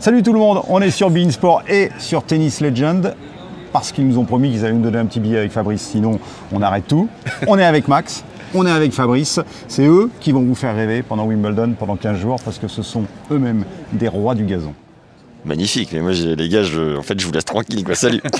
Salut tout le monde, on est sur Beansport et sur Tennis Legend parce qu'ils nous ont promis qu'ils allaient nous donner un petit billet avec Fabrice, sinon on arrête tout. On est avec Max, on est avec Fabrice, c'est eux qui vont vous faire rêver pendant Wimbledon, pendant 15 jours, parce que ce sont eux-mêmes des rois du gazon. Magnifique, mais moi les gars, je, en fait je vous laisse tranquille quoi, salut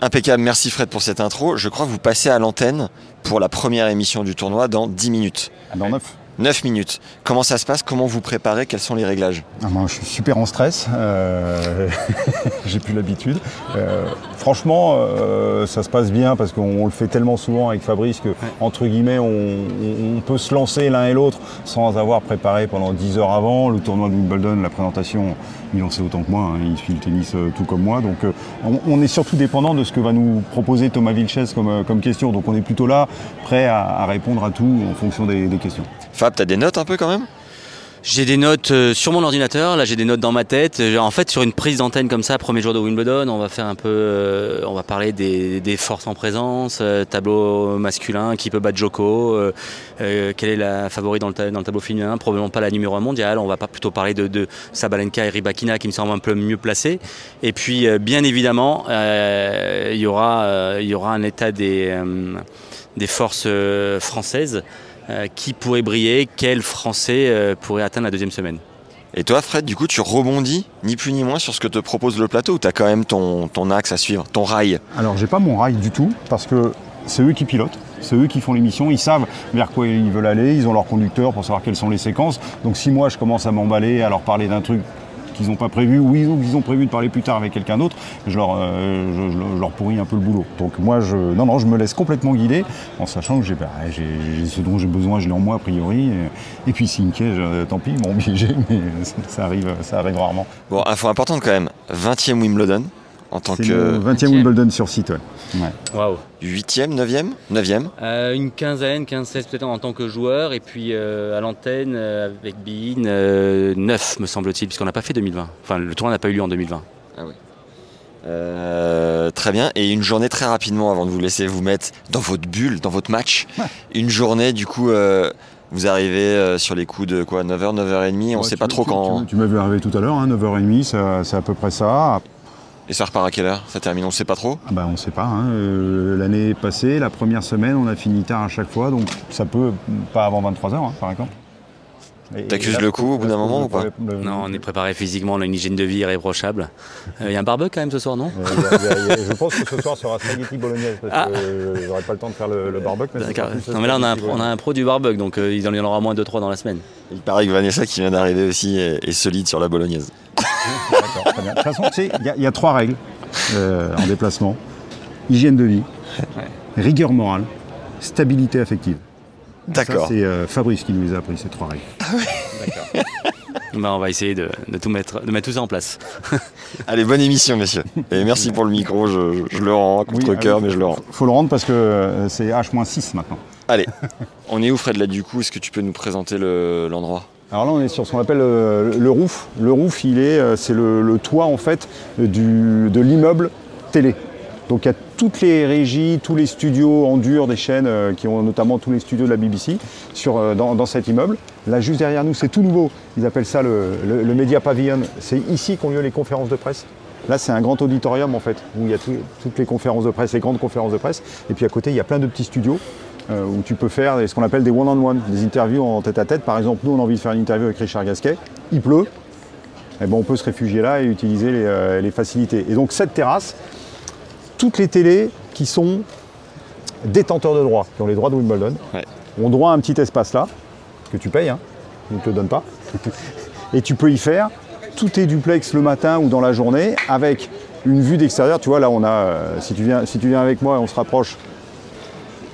Impeccable, merci Fred pour cette intro. Je crois que vous passez à l'antenne pour la première émission du tournoi dans 10 minutes. Ah, Dans 9 9 minutes. Comment ça se passe? Comment vous préparez? Quels sont les réglages? Ah, moi, je suis super en stress. euh, J'ai plus l'habitude. Euh, franchement, euh, ça se passe bien parce qu'on le fait tellement souvent avec Fabrice que, entre guillemets, on, on- on peut se lancer l'un et l'autre sans avoir préparé pendant 10 heures avant. Le tournoi de Wimbledon, la présentation, il en sait autant que moi. hein, il suit le tennis euh, tout comme moi. Donc, euh, on, on est surtout dépendant de ce que va nous proposer Thomas Vilches comme, euh, comme question. Donc, on est plutôt là, prêt à, à répondre à tout en fonction des, des questions. Fab, t'as des notes un peu quand même? J'ai des notes euh, sur mon ordinateur, là j'ai des notes dans ma tête. Euh, En fait, sur une prise d'antenne comme ça, premier jour de Wimbledon, on va faire un peu, euh, on va parler des, forces en présence, tableau masculin, qui peut battre Joko, quelle est la favorite dans le, tableau féminin, probablement pas la numéro 1 mondiale. On va pas plutôt parler de, Sabalenka et Rybakina qui me semblent un peu mieux placés. Et puis, bien évidemment, il y aura, un état des, forces françaises. Euh, qui pourrait briller, quel Français euh, pourrait atteindre la deuxième semaine? Et toi Fred, du coup tu rebondis ni plus ni moins sur ce que te propose le plateau ou t'as quand même ton, ton axe à suivre, ton rail? Alors j'ai pas mon rail du tout parce que c'est eux qui pilotent, c'est eux qui font l'émission, ils savent vers quoi ils veulent aller, ils ont leur conducteur pour savoir quelles sont les séquences. Donc si moi je commence à m'emballer, à leur parler d'un truc qu'ils n'ont pas prévu ou ils ont, prévu de parler plus tard avec quelqu'un d'autre, je leur, euh, je, leur- pourris un peu le boulot. Donc moi je, non non, je me laisse complètement guider en sachant que j'ai, ce dont j'ai besoin, je l'ai en moi a priori. Et, puis si une piège, euh, tant pis, m'ont obligé, mais ça arrive, ça arrive rarement. Bon, info importante quand même, 20e Wimbledon en tant que le 20e Wimbledon sur site, ouais. ouais. Waouh 8e, 9e 9e Euh, Une quinzaine, 15-16 peut-être en tant que joueur, et puis euh, à l'antenne euh, avec Bein, euh, 9 me semble-t-il, puisqu'on n'a pas fait 2020. Enfin, le tournoi n'a pas eu lieu en 2020. Euh, très bien. Et une journée très rapidement avant de vous laisser vous mettre dans votre bulle, dans votre match. Une journée, du coup, euh, vous arrivez euh, sur les coups de quoi 9h, 9h30, on Ouais, sait tu- pas trop tu- quand. Tu, tu m'as vu arriver tout à l'heure, hein, 9h30, ça- c'est à peu près ça. Et ça repart à quelle heure? Ça termine, on sait pas trop? Ah bah, on ne sait pas. hein, euh, L'année passée, la première semaine, on a fini tard à chaque fois, donc ça peut pas avant 23h, hein, par exemple. T'accuses le coup au bout d'un moment ou pas Non, on est préparé physiquement, on a une hygiène de vie irréprochable. Euh, Il y a un barbecue quand même ce soir, non? Euh, il y a- il y a- il y a- Je pense que ce soir sera spaghetti bolognaise parce Ah. que euh, j'aurai pas le temps de faire le, le barbecue. mais Non mais là on a, un, on a un pro du barbecue, donc euh, il y en aura moins 2-3 dans la semaine. Il paraît que Vanessa, qui vient d'arriver aussi, est, est solide sur la bolognaise. D'accord, très bien. De toute façon, tu sais, il y a- il y, a trois règles euh, en déplacement. Hygiène de vie, rigueur morale, stabilité affective. D'accord. C'est euh, Fabrice qui nous les a appris, ces trois règles. Bah, on va essayer de, de tout mettre, de mettre tout ça en place. Allez, bonne émission, messieurs. Et merci pour le micro, je, je le rends à contre-cœur, Oui, mais je le rends. faut le rendre parce que euh, c'est H-6 maintenant. Allez, on est où, Fred, là, du coup? Est-ce que tu peux nous présenter le- l'endroit? Alors là, on est sur ce qu'on appelle euh, le roof. Le roof, il est, euh, c'est le, le toit en fait du, de l'immeuble télé. Donc il y a toutes les régies, tous les studios en dur des chaînes, euh, qui ont notamment tous les studios de la BBC sur, euh, dans, cet immeuble. Là, juste derrière nous, c'est tout nouveau. Ils appellent ça le, le, Media Pavilion. C'est ici qu'ont lieu les conférences de presse. Là, c'est un grand auditorium en fait, où il y a tout- toutes les conférences de presse, les grandes conférences de presse. Et puis à côté, il y a plein de petits studios euh, où tu peux faire ce qu'on appelle des one-on-one, des interviews en tête-à-tête. Par exemple, nous, on a envie de faire une interview avec Richard Gasquet. Il pleut. Eh ben, on peut se réfugier là et utiliser les facilités. Et donc cette terrasse, toutes les télés qui sont détenteurs de droits, qui ont les droits de Wimbledon, Ouais. ont droit à un petit espace là, que tu payes, hein, on ne te le donne pas. et tu peux y faire tout tes duplex le matin ou dans la journée avec une vue d'extérieur. Tu vois, là, on a, euh, si, tu viens, si tu viens avec moi et on se rapproche,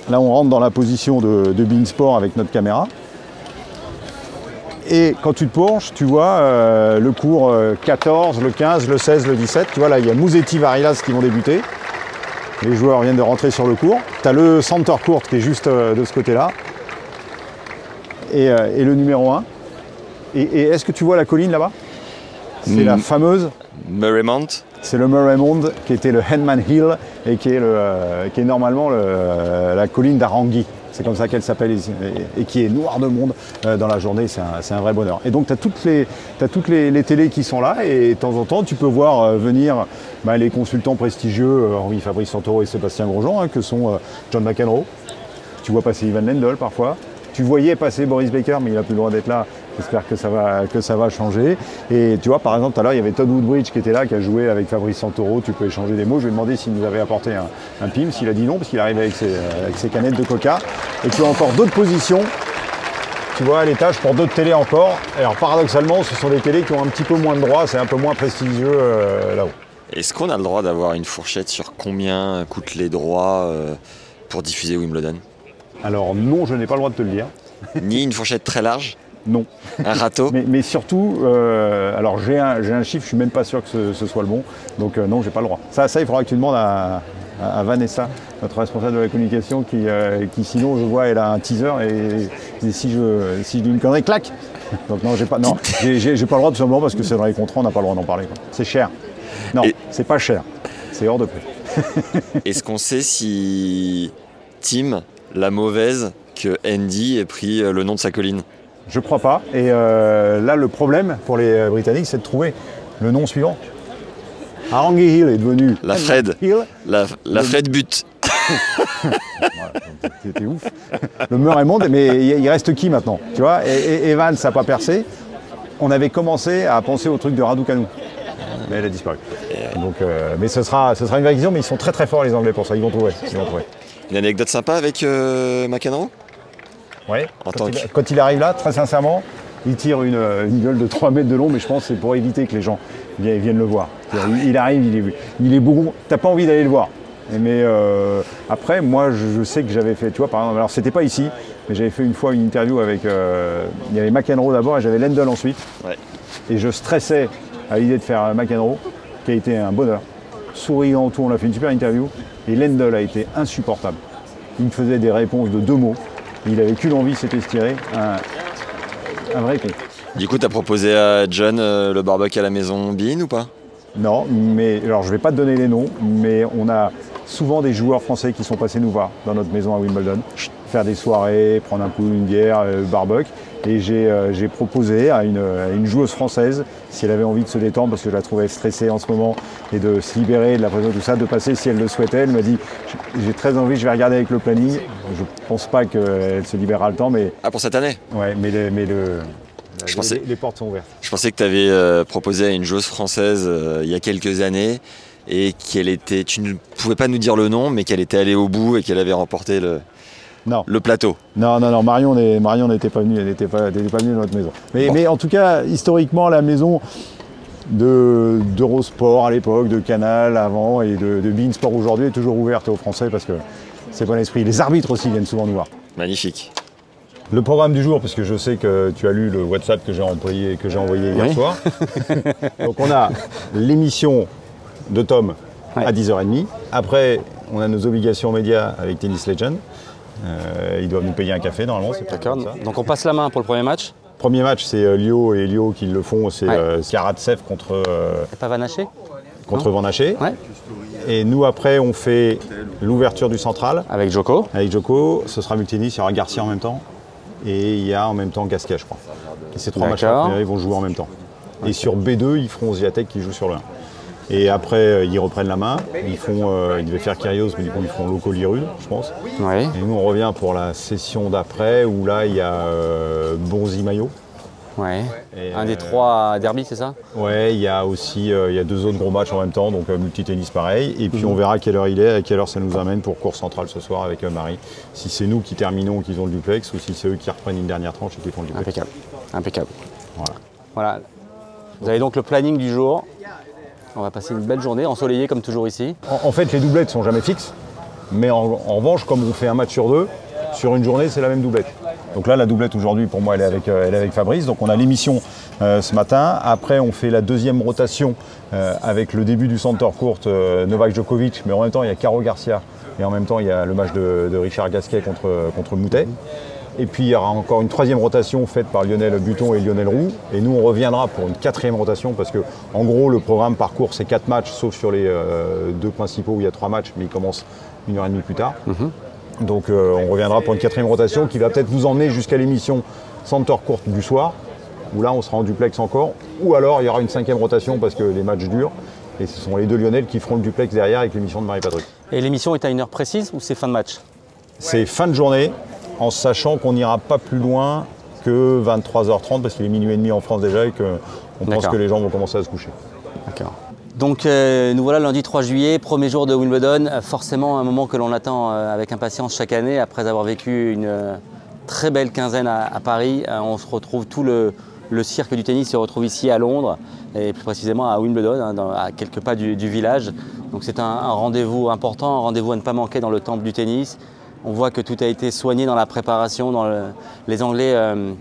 là, on rentre dans la position de, de Beansport avec notre caméra. Et quand tu te penches, tu vois euh, le cours euh, 14, le 15, le 16, le 17. Tu vois là, il y a Mouzetti, Varilas qui vont débuter. Les joueurs viennent de rentrer sur le cours. Tu as le center court qui est juste euh, de ce côté-là. Et, euh, et le numéro 1. Et, et est-ce que tu vois la colline là-bas? C'est la Mm. fameuse Murraymont c'est le Murraymond qui était le Henman Hill et qui est, le, euh, qui est normalement le, la colline d'Arangui. C'est comme ça qu'elle s'appelle et, qui est noire de monde euh, dans la journée. C'est un, vrai bonheur. Et donc tu as toutes, les, télés qui sont là et de temps en temps tu peux voir euh, venir bah, les consultants prestigieux, euh, oui, Fabrice Santoro et Sébastien Grosjean, hein, que sont John McEnroe. Tu vois passer Ivan Lendl parfois. Tu voyais passer Boris Baker, mais il n'a plus le droit d'être là. J'espère que ça, va, que ça va changer. Et tu vois, par exemple, tout à l'heure, il y avait Todd Woodbridge qui était là, qui a joué avec Fabrice Santoro. Tu peux échanger des mots. Je lui ai demandé s'il nous avait apporté un, un PIM. S'il a dit non, parce qu'il arrive avec ses, avec ses canettes de coca. Et tu as encore d'autres positions. Tu vois, à l'étage pour d'autres télés encore. Alors, paradoxalement, ce sont des télés qui ont un petit peu moins de droits. C'est un peu moins prestigieux euh, là-haut. Est-ce qu'on a le droit d'avoir une fourchette sur combien coûtent les droits euh, pour diffuser Wimbledon? Alors, non, je n'ai pas le droit de te le dire. Ni une fourchette très large? Non. Un râteau Mais, mais surtout, euh, alors j'ai un, chiffre, je suis même pas sûr que ce, ce soit le bon, donc euh, non, j'ai pas le droit. Ça, ça, il faudra que tu demandes à, Vanessa, notre responsable de la communication, qui, euh, qui sinon, je vois, elle a un teaser et, et si je si je dis une connerie, clac Donc non, j'ai pas, non, j'ai, pas le droit tout simplement parce que c'est dans les contrats, on n'a pas le droit d'en parler. C'est cher. Non, Et- c'est pas cher. C'est hors de prix. Est-ce qu'on sait si Tim, la mauvaise, que Andy ait pris le nom de sa colline? Je crois pas. Et euh, là, le problème pour les euh, Britanniques, c'est de trouver le nom suivant. Harangue Hill est devenu La Fred. Hill. La, la Fred but. C'était ouf. Le mur est monde, mais il reste qui maintenant Tu vois, et, et Evans n'a pas percé. On avait commencé à penser au truc de Raducanu. Mais elle a disparu. Donc, euh, mais ce sera, ce sera une vague mais ils sont très très forts les Anglais pour ça. Ils vont trouver. Ils vont trouver. Une anecdote sympa avec euh, McEnroe? Ouais. En Quand, tant il, que- quand il arrive là, très sincèrement, il tire une, une gueule de 3 mètres de long, mais je pense que c'est pour éviter que les gens viennent, le voir. Il, il arrive, il est, il est beau. T'as pas envie d'aller le voir. Mais euh, après, moi, je, je sais que j'avais fait, tu vois, par exemple, alors c'était pas ici, mais j'avais fait une fois une interview avec, euh, il y avait McEnroe d'abord et j'avais Lendl ensuite. Ouais. Et je stressais à l'idée de faire euh, McEnroe, qui a été un bonheur. Souriant, tout, on a fait une super interview. Et Lendl a été insupportable. Il me faisait des réponses de deux mots. Il avait qu'une envie, c'était se tirer. Un, un vrai con. Du coup, t'as proposé à John euh, le barbecue à la maison Bean ou pas? Non, mais alors je vais pas te donner les noms, mais on a souvent des joueurs français qui sont passés nous voir dans notre maison à Wimbledon, faire des soirées, prendre un coup, une bière, euh, barbecue. Et j'ai euh, proposé à une, à une joueuse française, si elle avait envie de se détendre, parce que je la trouvais stressée en ce moment, et de se libérer de la pression, tout ça, de passer si elle le souhaitait. Elle m'a dit J'ai très envie, je vais regarder avec le planning. Je pense pas qu'elle se libérera le temps, mais, Ah, pour cette année? Ouais, mais, le- mais le, Je les- pensais- les, portes sont ouvertes. Je pensais que tu avais proposé à une joueuse française euh, il y a quelques années et qu'elle était. Tu ne pouvais pas nous dire le nom, mais qu'elle était allée au bout et qu'elle avait remporté le, Non. le plateau. Non, non, non, Marion n'était pas venue, elle n'était pas, elle n'était pas venue dans notre maison. Mais, Bon. mais en tout cas, historiquement, la maison de- d'Eurosport à l'époque, de Canal avant et de, de Beansport aujourd'hui est toujours ouverte aux Français parce que c'est bon esprit. Les arbitres aussi viennent souvent nous voir. Magnifique. Le programme du jour, puisque je sais que tu as lu le WhatsApp que j'ai envoyé, que j'ai envoyé hier Oui. soir. Donc on a l'émission de Tom à Ouais. 10h30. Après, on a nos obligations médias avec Tennis Legend. Euh, ils doivent nous payer un café normalement. c'est pas D'accord. Donc on passe la main pour le premier match. Premier match, c'est euh, Lio et Lio qui le font. C'est Ouais. euh, Karatsev contre, pas Vanaché contre. Ouais. Et nous, après, on fait l'ouverture du central Avec Joko. avec Joko. Ce sera multinis, il y aura Garcia en même temps. Et il y a en même temps Gasquet, je crois. Et ces trois D'accord. matchs ils vont jouer en même temps. Et sur B2, ils feront Ziatek qui joue sur le 1. Et après, euh, ils reprennent la main. Ils font, euh, ils devaient faire Kyrgios, mais du coup, ils feront Loco Lirude, je pense. Oui. Et nous, on revient pour la session d'après, où là, il y a euh, Bonzi Maillot. Ouais. Et, Un euh, des trois derby, c'est ça? Ouais, il y a aussi euh, il y a deux autres gros matchs en même temps, donc euh, multi-tennis pareil. Et puis on verra à quelle heure il est, à quelle heure ça nous amène pour cours central ce soir avec euh, Marie. Si c'est nous qui terminons, qui ont le duplex, ou si c'est eux qui reprennent une dernière tranche et qui font le duplex. Impeccable. Impeccable. Voilà. Voilà. Vous avez donc le planning du jour. On va passer une belle journée, ensoleillée comme toujours ici. En, fait, les doublettes sont jamais fixes, mais en, revanche, comme on fait un match sur deux, sur une journée, c'est la même doublette. Donc là, la doublette aujourd'hui, pour moi, elle est avec, avec Fabrice. Donc on a l'émission ce matin. Après, on fait la deuxième rotation avec le début du center court Novak Djokovic, mais en même temps, il y a Caro Garcia et en même temps, il y a le match de, Richard Gasquet contre, contre Moutet. Et puis il y aura encore une troisième rotation faite par Lionel Buton et Lionel Roux. Et nous, on reviendra pour une quatrième rotation parce que, en gros, le programme parcours, c'est quatre matchs, sauf sur les euh, deux principaux où il y a trois matchs, mais il commence une heure et demie plus tard. Mhm. Donc euh, on reviendra pour une quatrième rotation qui va peut-être vous emmener jusqu'à l'émission Center Court du soir, où là on sera en duplex encore. Ou alors il y aura une cinquième rotation parce que les matchs durent. Et ce sont les deux Lionel qui feront le duplex derrière avec l'émission de Marie-Patrick. Et l'émission est à une heure précise ou c'est fin de match? C'est fin de journée en sachant qu'on n'ira pas plus loin que 23h30 parce qu'il est minuit et demi en France déjà et qu'on pense que les gens vont commencer à se coucher. D'accord. Donc euh, nous voilà lundi 3 juillet, premier jour de Wimbledon, forcément un moment que l'on attend euh, avec impatience chaque année après avoir vécu une euh, très belle quinzaine à, Paris. on se retrouve tout le, cirque du tennis se retrouve ici à Londres et plus précisément à Wimbledon, hein, à quelques pas du, village. Donc c'est un, un rendez-vous important, un rendez-vous à ne pas manquer dans le temple du tennis. On voit que tout a été soigné dans la préparation. Les Anglais euh,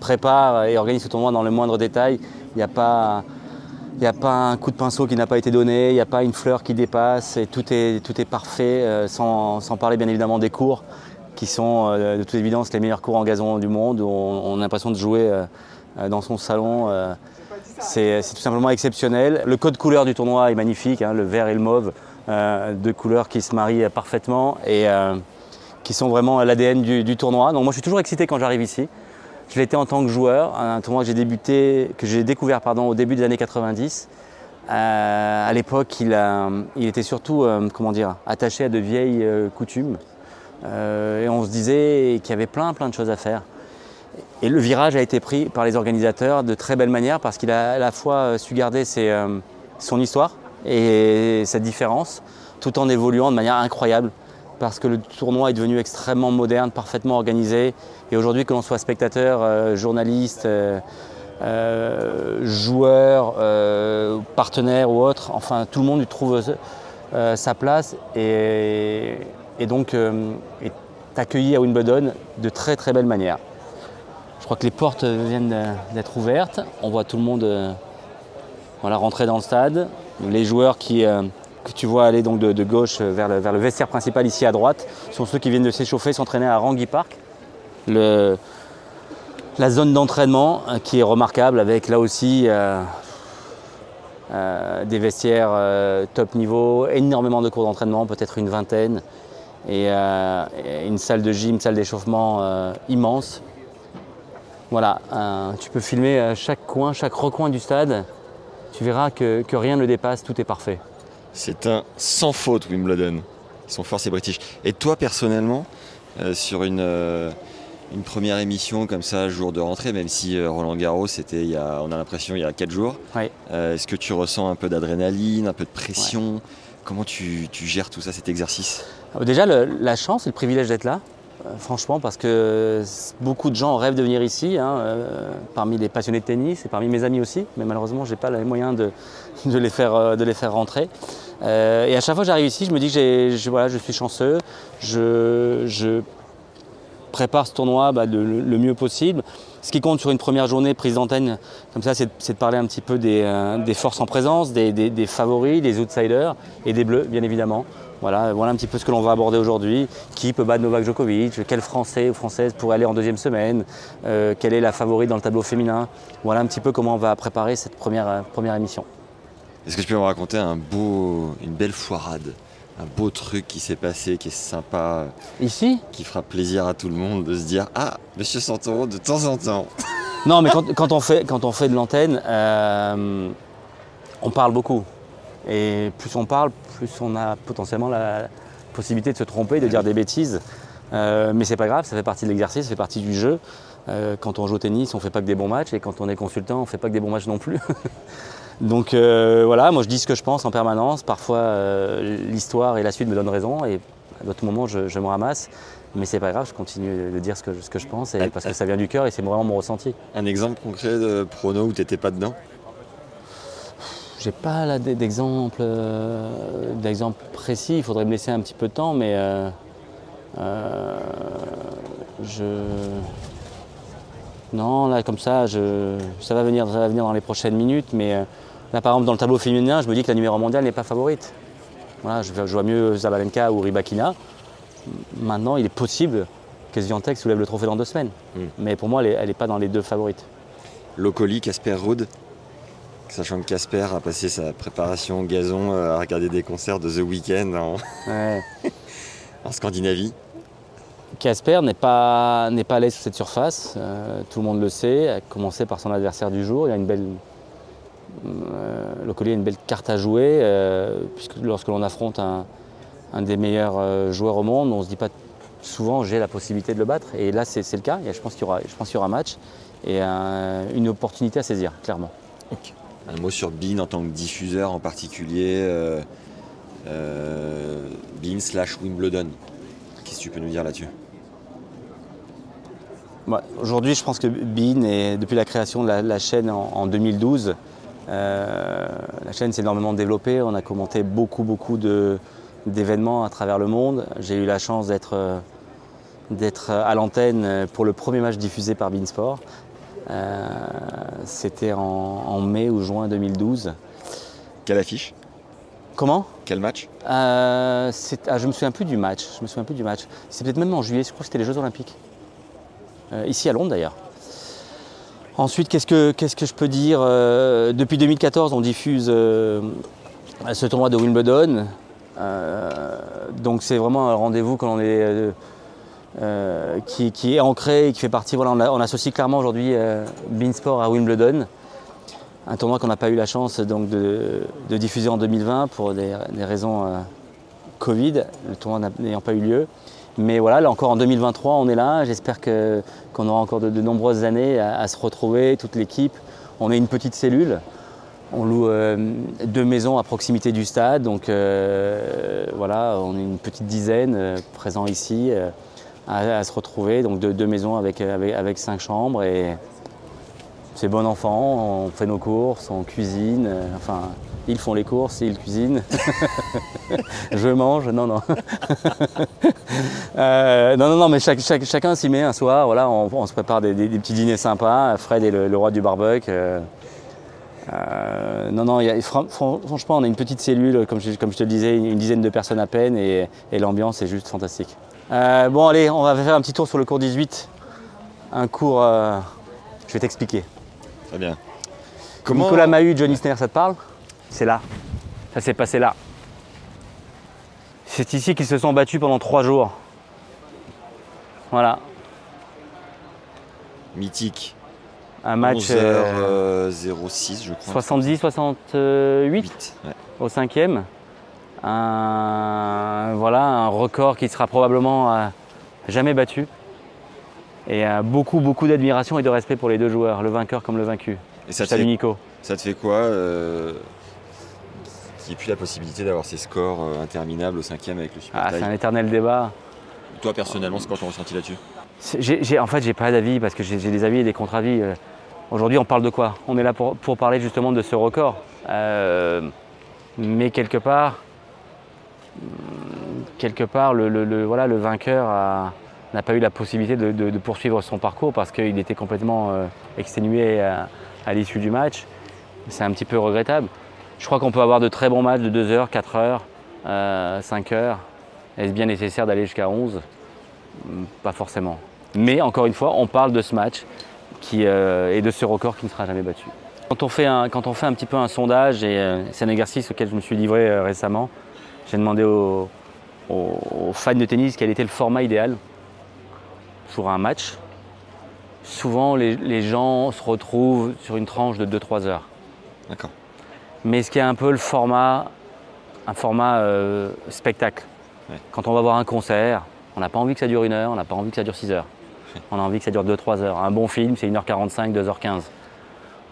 préparent et organisent ce tournoi dans le moindre détail. Il n'y a pas. un coup de pinceau qui n'a pas été donné, il n'y a pas une fleur qui dépasse, tout est, parfait, euh, sans, parler bien évidemment des cours, qui sont euh, de toute évidence les meilleurs cours en gazon du monde, on, a l'impression de jouer dans son salon. c'est tout simplement exceptionnel. Le code couleur du tournoi est magnifique, hein, le vert et le mauve, deux couleurs qui se marient parfaitement. Qui sont vraiment l'ADN du, tournoi. Donc moi je suis toujours excité quand j'arrive ici. Je l'étais en tant que joueur, un tournoi que j'ai débuté, que j'ai découvert pardon, au début des années 90. Euh, à l'époque, il, était surtout euh, comment dire, attaché à de vieilles euh, coutumes. et on se disait qu'il y avait plein plein de choses à faire. Et le virage a été pris par les organisateurs de très belle manière parce qu'il a à la fois su garder son histoire et cette différence tout en évoluant de manière incroyable parce que le tournoi est devenu extrêmement moderne, parfaitement organisé. Et aujourd'hui, que l'on soit spectateur, euh, journaliste, euh, euh, joueur, partenaire ou autre, enfin tout le monde y trouve sa place et, donc est accueilli à Wimbledon de très très belle manière. Je crois que les portes viennent d'être ouvertes. On voit tout le monde rentrer dans le stade. Les joueurs qui que tu vois aller donc de, gauche vers le, vestiaire principal ici à droite sont ceux qui viennent de s'échauffer, s'entraîner à Rangui Park. La zone d'entraînement euh, qui est remarquable avec là aussi euh, euh, des vestiaires top niveau, énormément de cours d'entraînement, peut-être une vingtaine, et, une salle de gym, salle d'échauffement immense. Voilà, tu peux filmer chaque coin, chaque recoin du stade, tu verras que rien ne dépasse, tout est parfait. C'est un sans faute Wimbledon. Ils sont forts ces British. Et toi personnellement, euh, sur une, euh, une, première émission comme ça, jour de rentrée, même si euh, Roland Garros c'était on a l'impression il y a 4 jours, est-ce que tu ressens un peu d'adrénaline, un peu de pression? Comment tu, gères tout ça, cet exercice? Déjà la chance et le privilège d'être là. Franchement, parce que beaucoup de gens rêvent de venir ici, hein, parmi les passionnés de tennis et parmi mes amis aussi, mais malheureusement, je n'ai pas les moyens de, de, les faire, rentrer. Euh, et à chaque fois que j'arrive ici, je me dis que je, suis chanceux, je, prépare ce tournoi bah, le, mieux possible. Ce qui compte sur une première journée prise d'antenne, comme ça, c'est de parler un petit peu des, euh, forces en présence, des, favoris, des outsiders et des bleus, bien évidemment. Voilà, voilà un petit peu ce que l'on va aborder aujourd'hui. Qui peut battre Novak Djokovic? Quel Français ou Française pourrait aller en deuxième semaine? Euh, Quelle est la favorite dans le tableau féminin? Voilà un petit peu comment on va préparer cette première, première émission. Est-ce que tu peux me raconter un beau, une belle foirade? Un beau truc qui s'est passé, qui est sympa. Ici? Qui fera plaisir à tout le monde de se dire Ah, monsieur Santoro, de temps en temps. Non, mais quand, on, fait, quand on fait de l'antenne, euh, on parle beaucoup. Et plus on parle, plus on a potentiellement la possibilité de se tromper, de dire des bêtises. Euh, mais c'est pas grave, ça fait partie de l'exercice, ça fait partie du jeu. Euh, quand on joue au tennis, on fait pas que des bons matchs, et quand on est consultant, on fait pas que des bons matchs non plus. Donc euh, voilà, moi je dis ce que je pense en permanence. Parfois l'histoire et la suite me donnent raison et à d'autres moments je, me ramasse. Mais c'est pas grave, je continue de dire ce que, ce que je pense et, parce que ça vient du cœur et c'est vraiment mon ressenti. Un exemple concret de prono où tu n'étais pas dedans? J'ai pas d'exemple euh, d'exemple précis, il faudrait me laisser un petit peu de temps, mais je... Non, là, comme ça, je... ça, va venir, ça va venir dans les prochaines minutes. Mais euh, là, par exemple, dans le tableau féminin, je me dis que la numéro mondiale n'est pas favorite. Voilà, je, je vois mieux Zabalenka ou Ribakina. Maintenant, il est possible que Swiatek soulève le trophée dans deux semaines. Mm. Mais pour moi, elle n'est pas dans les deux favorites. Locoli, Casper Ruud. Sachant que Casper a passé sa préparation au gazon euh, à regarder des concerts de The Weeknd en, Ouais. en Scandinavie. Casper n'est pas, n'est pas à l'aise sur cette surface, euh, tout le monde le sait, à commencer par son adversaire du jour. Il a une belle, euh, le collier a une belle carte à jouer, euh, puisque lorsque l'on affronte un, un des meilleurs euh, joueurs au monde, on ne se dit pas souvent j'ai la possibilité de le battre. Et là, c'est, c'est le cas. Et je pense qu'il y aura, je pense qu'il y aura match et euh, une opportunité à saisir, clairement. Un mot sur Bean en tant que diffuseur en particulier. euh, euh, Bean slash Wimbledon. Qu'est-ce que tu peux nous dire là-dessus? Aujourd'hui, je pense que Bean, est, depuis la création de la, chaîne en, en 2012, euh, la chaîne s'est énormément développée. On a commenté beaucoup, beaucoup d'événements à travers le monde. J'ai eu la chance d'être d'être à l'antenne pour le premier match diffusé par Bean Sport. Euh, C'était en, en mai ou juin 2012. Quelle affiche? Comment? Quel match? Euh, ah, Je me souviens plus du match. Je me souviens plus du match. C'est peut-être même en juillet. Je crois que c'était les Jeux Olympiques. Euh, ici à Londres d'ailleurs. Ensuite, qu'est-ce que, qu'est-ce que je peux dire Euh, Depuis 2014, on diffuse euh, ce tournoi de Wimbledon. Euh, donc c'est vraiment un rendez-vous quand on est, euh, qui, est ancré et qui fait partie. Voilà, on, associe clairement aujourd'hui euh, Beansport à Wimbledon. Un tournoi qu'on n'a pas eu la chance donc, de, diffuser en 2020 pour des, raisons euh, Covid, le tournoi n'a- n'ayant pas eu lieu. Mais voilà, là encore en 2023, on est là. J'espère qu'on aura encore de, nombreuses années à, se retrouver, toute l'équipe. On est une petite cellule. On loue deux maisons à proximité du stade. Donc voilà, on est une petite dizaine euh, présents ici à, se retrouver. Donc deux, deux maisons avec, avec, avec cinq chambres. Et c'est bon enfant, on fait nos courses, on cuisine. euh, enfin, ils font les courses, ils cuisinent. Je mange, non, non. Euh, non, non, non, mais chacun s'y met un soir. Voilà, on, se prépare des, petits dîners sympas. Fred est le, roi du barbecue. euh, euh, non, non, franchement, on a une petite cellule, comme je, comme je te le disais, une dizaine de personnes à peine et l'ambiance est juste fantastique. Euh, bon, allez, on va faire un petit tour sur le cours 18. Un cours, euh, je vais t'expliquer. Très bien. Nicolas Mahut, Johnny Sner, ça te parle? C'est là. Ça s'est passé là. C'est ici qu'ils se sont battus pendant trois jours. Voilà. Mythique. Un match euh, 11h06, je crois. 70, 68 8. ouais. au cinquième. Un, voilà, un record qui sera probablement euh, jamais battu. Et euh, beaucoup, beaucoup d'admiration et de respect pour les deux joueurs, le vainqueur comme le vaincu. Et ça te, Salut fait, Nico. ça te fait quoi euh, qu'il n'y ait plus la possibilité d'avoir ces scores interminables au cinquième avec le super Ah, c'est un éternel débat. Toi personnellement, c'est quoi ton ressenti là-dessus? J'ai- en fait, j'ai pas d'avis parce que j'ai des avis et des contre-avis. Aujourd'hui, on parle de quoi? On est là pour, pour parler justement de ce record. Mais quelque part, quelque part, le, voilà, le vainqueur n'a pas eu la possibilité de, poursuivre son parcours parce qu'il était complètement euh, exténué à, l'issue du match. C'est un petit peu regrettable. Je crois qu'on peut avoir de très bons matchs de 2 heures, 4 heures, euh, 5 heures. Est-ce bien nécessaire d'aller jusqu'à 11 Hum, Pas forcément. Mais encore une fois, on parle de ce match qui, euh, et de ce record qui ne sera jamais battu. Quand on fait un, quand on fait un petit peu un sondage, et euh, c'est un exercice auquel je me suis livré récemment, j'ai demandé aux, fans de tennis quel était le format idéal pour un match. Souvent, les, les gens se retrouvent sur une tranche de 2-3 heures. D'accord. Mais ce qui est un peu le format, un format euh, spectacle. Ouais. Quand on va voir un concert, on n'a pas envie que ça dure une heure, on n'a pas envie que ça dure 6 heures. On a envie que ça dure 2-3 heures. Un bon film, c'est 1h45, 2h15.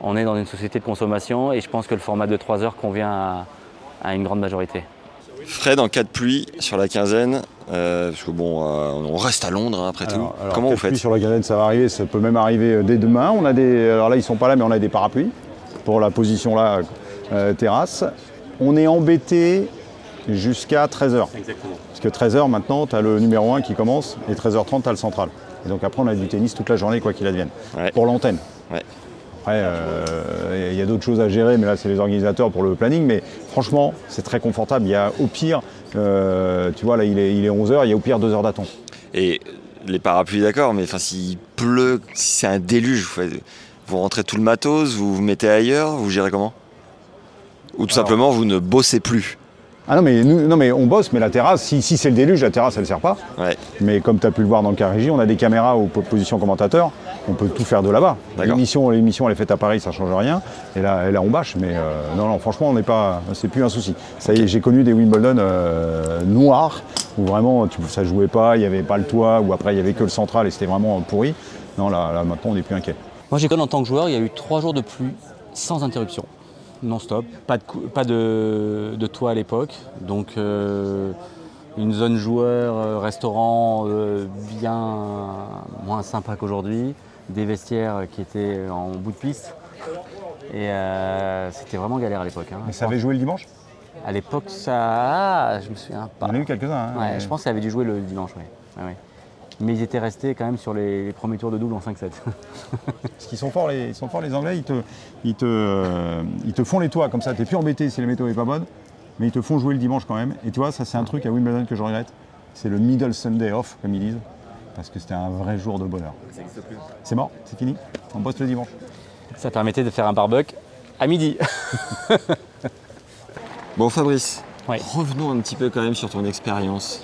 On est dans une société de consommation et je pense que le format de 3 heures convient à, à une grande majorité. Fred, en cas de pluie sur la quinzaine, euh, parce que bon, euh, on reste à Londres hein, après tout. Alors- Comment vous faites sur la galette, ça va arriver, ça peut même arriver euh, dès demain. On a des, alors là, ils sont pas là, mais on a des parapluies pour la position là, euh, terrasse. On est embêté jusqu'à 13h. Exactement. Parce que 13h maintenant, tu as le numéro 1 qui commence et 13h30, tu as le central. Et donc après, on a du tennis toute la journée, quoi qu'il advienne. Ouais. Pour l'antenne. Ouais. Après, euh, il y a d'autres choses à gérer, mais là, c'est les organisateurs pour le planning. Mais franchement, c'est très confortable. Il y a au pire, euh, tu vois, là, il est, il est 11h, il y a au pire 2 heures d'attente. Et les parapluies, d'accord, mais enfin, s'il pleut, si c'est un déluge, vous, rentrez tout le matos, vous vous mettez ailleurs, vous gérez comment? Ou tout Alors- simplement, vous ne bossez plus? Ah non mais, nous, non, mais on bosse, mais la terrasse, si, si c'est le déluge, la terrasse, elle ne sert pas. Ouais. Mais comme tu as pu le voir dans le cas régie, on a des caméras aux po- positions commentateurs, on peut tout faire de là-bas. L'émission, l'émission, elle est faite à Paris, ça ne change rien. Et là, et là on bâche, mais euh, non, non, franchement, on n'est pas, c'est plus un souci. Ça y est, j'ai connu des Wimbledon euh, noirs, où vraiment, tu, ça jouait pas, il n'y avait pas le toit, ou après, il n'y avait que le central et c'était vraiment pourri. Non, là, là maintenant, on n'est plus inquiet. Moi, j'ai connu en tant que joueur, il y a eu trois jours de pluie sans interruption, non-stop, pas de, cou- pas de, de toit à l'époque, donc euh, une zone joueur, euh, restaurant euh, bien moins sympa qu'aujourd'hui, des vestiaires qui étaient en bout de piste, et euh, c'était vraiment galère à l'époque. hein. Mais ça avait joué le dimanche? À l'époque, ça, ah, je me souviens Il pas. y en a eu quelques-uns. hein. Ouais, je pense que ça avait dû jouer le dimanche. Ouais, ouais. Mais ils étaient restés quand même sur les, les premiers tours de double en 5-7. Parce qu'ils sont forts, les, ils sont forts, les Anglais, ils te, ils, te, euh, ils te font les toits comme ça, t'es plus embêté si la météo est pas bonne, mais ils te font jouer le dimanche quand même. Et tu vois, ça c'est un truc à Wimbledon que je regrette, c'est le middle Sunday off, comme ils disent, parce que c'était un vrai jour de bonheur. C'est mort, c'est fini, on bosse le dimanche. Ça permettait de faire un barbecue à midi. Bon, Fabrice, revenons un petit peu quand même sur ton expérience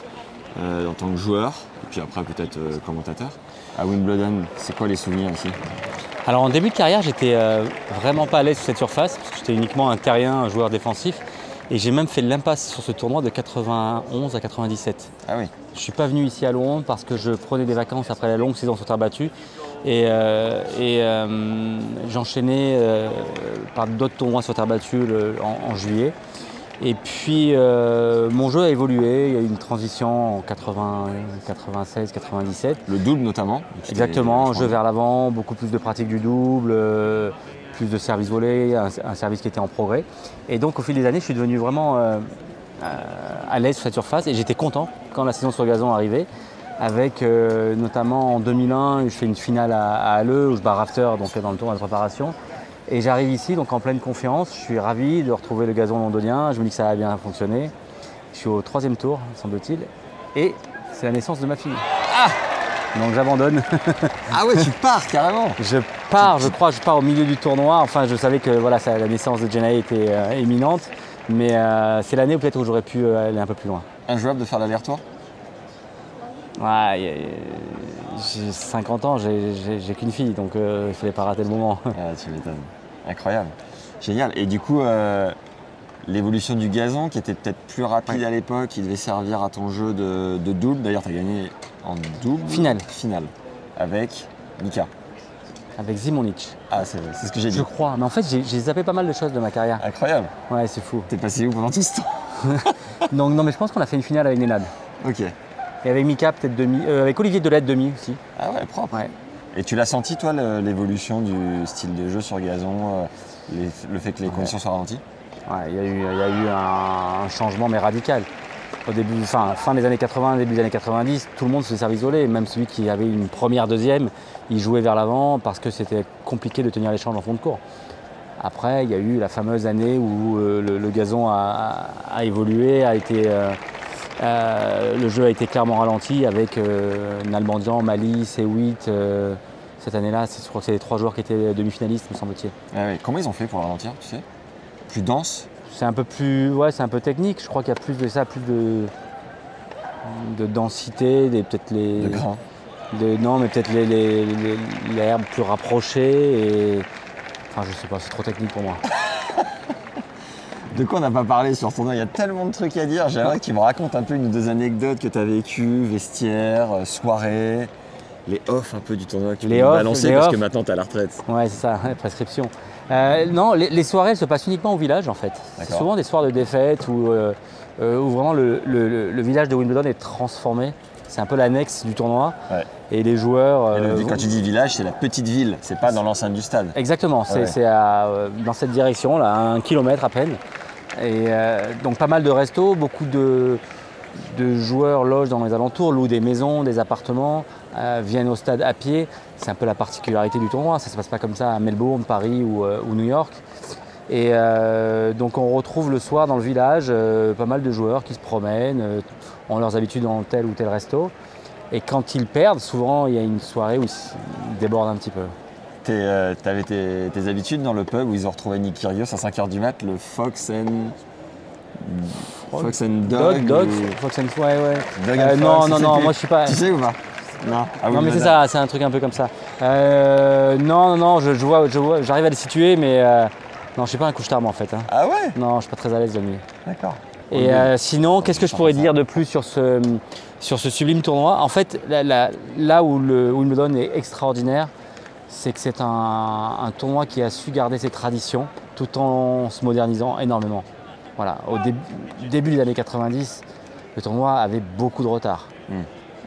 euh, en tant que joueur, et puis après peut-être euh, commentateur. À Wimbledon, c'est quoi les souvenirs ici? Alors en début de carrière, j'étais euh, vraiment pas à l'aise sur cette surface, parce que j'étais uniquement un terrien, un joueur défensif. Et j'ai même fait l'impasse sur ce tournoi de 91 à 97. Ah oui. Je suis pas venu ici à Londres parce que je prenais des vacances après la longue saison sur terre battue. Et, euh, et, euh, j'enchaînais euh, par d'autres tournois sur terre battue le- en, en juillet. Et puis mon jeu a évolué, il y a eu une transition en 80, 96, 97. Le double notamment. Exactement, jeu vers l'avant, beaucoup plus de pratique du double, plus de service volé, un, service qui était en progrès. Et donc au fil des années, je suis devenu vraiment euh, euh, à l'aise sur cette surface et j'étais content quand la saison sur gazon arrivait. Avec euh, notamment en 2001, je fais une finale à, à Halle où je bats Rafter donc, dans le tournoi de préparation. Et j'arrive ici donc en pleine confiance, je suis ravi de retrouver le gazon londonien, je me dis que ça a bien fonctionné. Je suis au troisième tour, semble-t-il, et c'est la naissance de ma fille. Donc j'abandonne. Ah ouais, tu pars carrément Je pars, je crois, je pars au milieu du tournoi. Enfin, je savais que voilà, ça- la naissance de Jenna était euh, imminente, mais euh, c'est l'année où peut-être où j'aurais pu euh, aller un peu plus loin. Injouable de faire l'aller-retour? Ouais, j'ai 50 ans, j'ai- qu'une fille, donc euh, il fallait pas rater le moment. Ah, tu m'étonnes. Incroyable. Génial. Et du coup, euh, l'évolution du gazon, qui était peut-être plus rapide à l'époque, qui devait servir à ton jeu de, de double. D'ailleurs, tu as gagné en double. Finale. Finale. Avec Mika. Avec Zimonich. Ah, c'est ce que j'ai dit. Je crois, mais en fait j'ai zappé pas mal de choses de ma carrière. Incroyable. Ouais, c'est fou. T'es passé où pendant tout ce temps Donc non, mais je pense qu'on a fait une finale avec Nenad. Ok. Et avec Mika peut-être demi, euh, avec Olivier Delette demi aussi. Ah ouais, propre. Ouais. Et tu l'as senti, toi, l'évolution du style de jeu sur gazon, euh, les- le fait que les conditions soient ralenties? Il y a eu, un, changement mais radical. Au début, fin, des années 80, début des années 90, tout le monde se servait isolé. Même celui qui avait une première, deuxième, il jouait vers l'avant parce que c'était compliqué de tenir l'échange en fond de cours. Après, il y a eu la fameuse année où euh, le, gazon a, évolué, a été, euh, euh, le jeu a été clairement ralenti avec Nalbandian, Mali, C8. euh, cette année-là, je crois que c'est les trois joueurs qui étaient demi-finalistes, me semble-t-il. Ah. Comment ils ont fait pour le ralentir, tu sais? Plus dense C'est un peu plus, ouais, c'est un peu technique. Je crois qu'il y a plus de ça, plus de, de densité, des peut-être les, de de- non, mais peut-être les, les, les- l'herbe plus rapprochée et, enfin, je sais pas, c'est trop technique pour moi. De quoi on n'a pas parlé sur ton Il y a tellement de trucs à dire. J'aimerais que tu me racontes un peu une ou deux anecdotes que tu as vécues, vestiaire, euh, soirée, les offs un peu du tournoi que tu Les balancer les parce que maintenant tu as la retraite. Ouais, c'est ça, prescription. Euh, non, les, les soirées elles se passent uniquement au village en fait. C'est souvent des soirs de défaite où, euh, euh, où vraiment le, le- le- le village de Wimbledon est transformé. C'est un peu l'annexe du tournoi. Ouais. Et les joueurs. Et le- quand tu dis village, c'est la petite ville, c'est pas dans l'enceinte du stade. Exactement, c'est Ouais. dans cette direction, là, à un kilomètre à peine. Et donc pas mal de restos, beaucoup de, de joueurs logent dans les alentours, louent des maisons, des appartements. Euh, viennent au stade à pied. C'est un peu la particularité du tournoi. Ça ne se passe pas comme ça à Melbourne, Paris ou, euh, ou New York. Et euh, donc on retrouve le soir dans le village pas mal de joueurs qui se promènent, ont leurs habitudes dans tel ou tel resto. Et quand ils perdent, souvent il y a une soirée où ils débordent un petit peu. Tu avais tes, tes habitudes dans le pub où ils ont retrouvé Nick Kyrgios à 5h du mat, le Fox and... Fox and Dog Dog, ou- Fox and ouais, ouais. Dog and Euh, Fox, non, non, non, moi je suis pas. Tu sais ou pas? Non. Ah oui, non mais c'est ça, c'est un truc un peu comme ça. Euh, non, non, non, je, je vois, je vois, j'arrive à les situer, mais euh, non, je suis pas un couche-tard moi en fait. hein. Ah ouais? Non, je suis pas très à l'aise la nuit. D'accord. Et euh, sinon, qu'est-ce que je pourrais dire de plus sur ce, sur ce sublime tournoi? En fait, la- la- là où le Wimbledon est extraordinaire, c'est que c'est un, un tournoi qui a su garder ses traditions tout en se modernisant énormément. Voilà, au dé- début des années 90, le tournoi avait beaucoup de retard. Mm.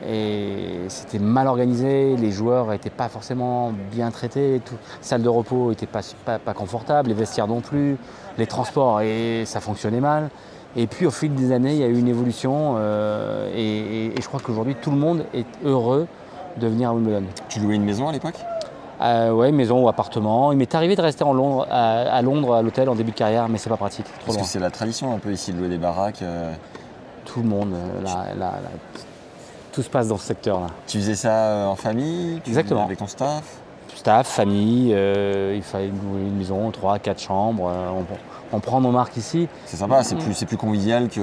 Et c'était mal organisé, les joueurs n'étaient pas forcément bien traités, tout, salle de repos n'était pas, pas, pas confortable, les vestiaires non plus, les transports, et ça fonctionnait mal. Et puis au fil des années, il y a eu une évolution euh, et, et- et je crois qu'aujourd'hui, tout le monde est heureux de venir à Wimbledon. Tu louais une maison à l'époque? Euh, ouais, maison ou appartement. Il m'est arrivé de rester en Londres, à, à Londres, à l'hôtel en début de carrière, mais c'est pas pratique, trop Parce loin. que c'est la tradition un peu ici de louer des baraques. euh. Tout le monde, euh, tout se passe dans ce secteur-là. Tu faisais ça euh, en famille? Tu- Exactement. Avec ton staff? Staff, famille, euh, il fallait louer une maison, 3, 4 chambres. euh, on, on prend nos marques ici. C'est sympa, c'est plus, c'est plus convivial que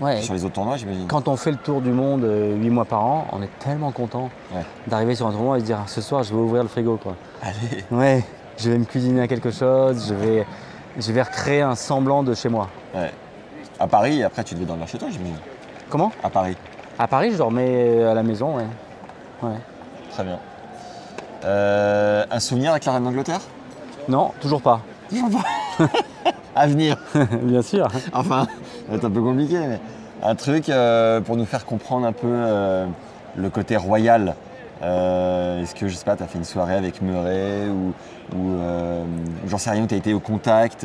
Ouais. sur les autres tournois, j'imagine. Quand on fait le tour du monde 8 mois par an, on est tellement content Ouais. d'arriver sur un tournoi et de dire ce soir je vais ouvrir le frigo. Quoi. Allez, Ouais, je vais me cuisiner à quelque chose, je vais, je vais recréer un semblant de chez moi. ouais. À Paris, après tu devais dormir chez toi, j'imagine. Comment? À Paris, À Paris, je dormais à la maison, ouais. ouais. très bien. Euh, un souvenir avec la reine d'Angleterre? Non, toujours pas. À venir Bien sûr. Enfin, c'est un peu compliqué, mais un truc euh, pour nous faire comprendre un peu euh, le côté royal. Est-ce que, je sais pas, tu as fait une soirée avec Murray ou, ou j'en sais rien, où tu as été au contact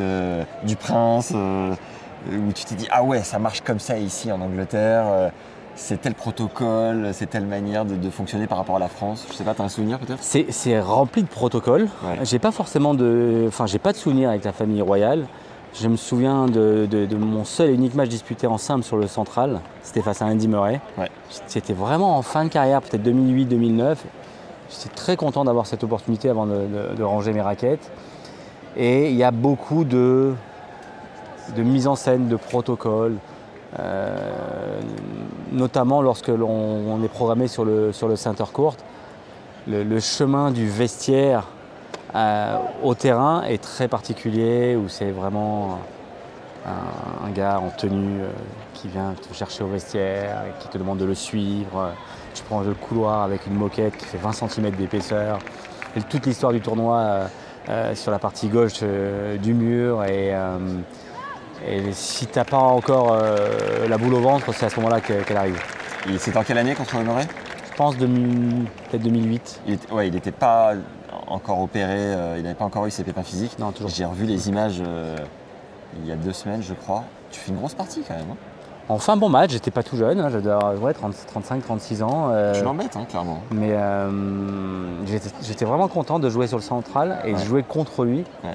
du prince, où tu t'es dit, ah ouais, ça marche comme ça ici en Angleterre, c'est tel protocole, c'est telle manière de, de fonctionner par rapport à la France. Je sais pas, tu as un souvenir peut-être? C'est rempli de protocoles. Ouais. J'ai pas forcément de. Enfin, j'ai pas de souvenir avec la famille royale. Je me souviens de, de- de mon seul et unique match disputé en simple sur le central. C'était face à Andy Murray. Ouais. C'était vraiment en fin de carrière, peut-être 2008-2009. J'étais très content d'avoir cette opportunité avant de ranger mes raquettes. Et il y a beaucoup de, de mise en scène, de protocoles. euh, notamment lorsque l'on on est programmé sur le, sur le court, le, chemin du vestiaire euh, au terrain est très particulier, où c'est vraiment un, gars en tenue euh, qui vient te chercher au vestiaire, et qui te demande de le suivre. Tu prends le couloir avec une moquette qui fait 20 cm d'épaisseur. Toute l'histoire du tournoi euh, sur la partie gauche du mur. Et, et si t'as pas encore euh, la boule au ventre, c'est à ce moment-là que- qu'elle arrive. Et C'était en quelle année contre Murray Je pense 2000 peut-être 2008. il était, ouais, il n'était pas encore opéré, euh, il n'avait pas encore eu ses pépins physiques. Non, toujours. J'ai revu les images euh, il y a deux semaines, je crois. Tu fais une grosse partie quand même. hein. Enfin, bon match, j'étais pas tout jeune, hein, j'avais ouais, 30 35, 36 ans. euh, Tu l'embêtes, hein, clairement. mais j'étais- vraiment content de jouer sur le central et de jouer contre lui. Ouais.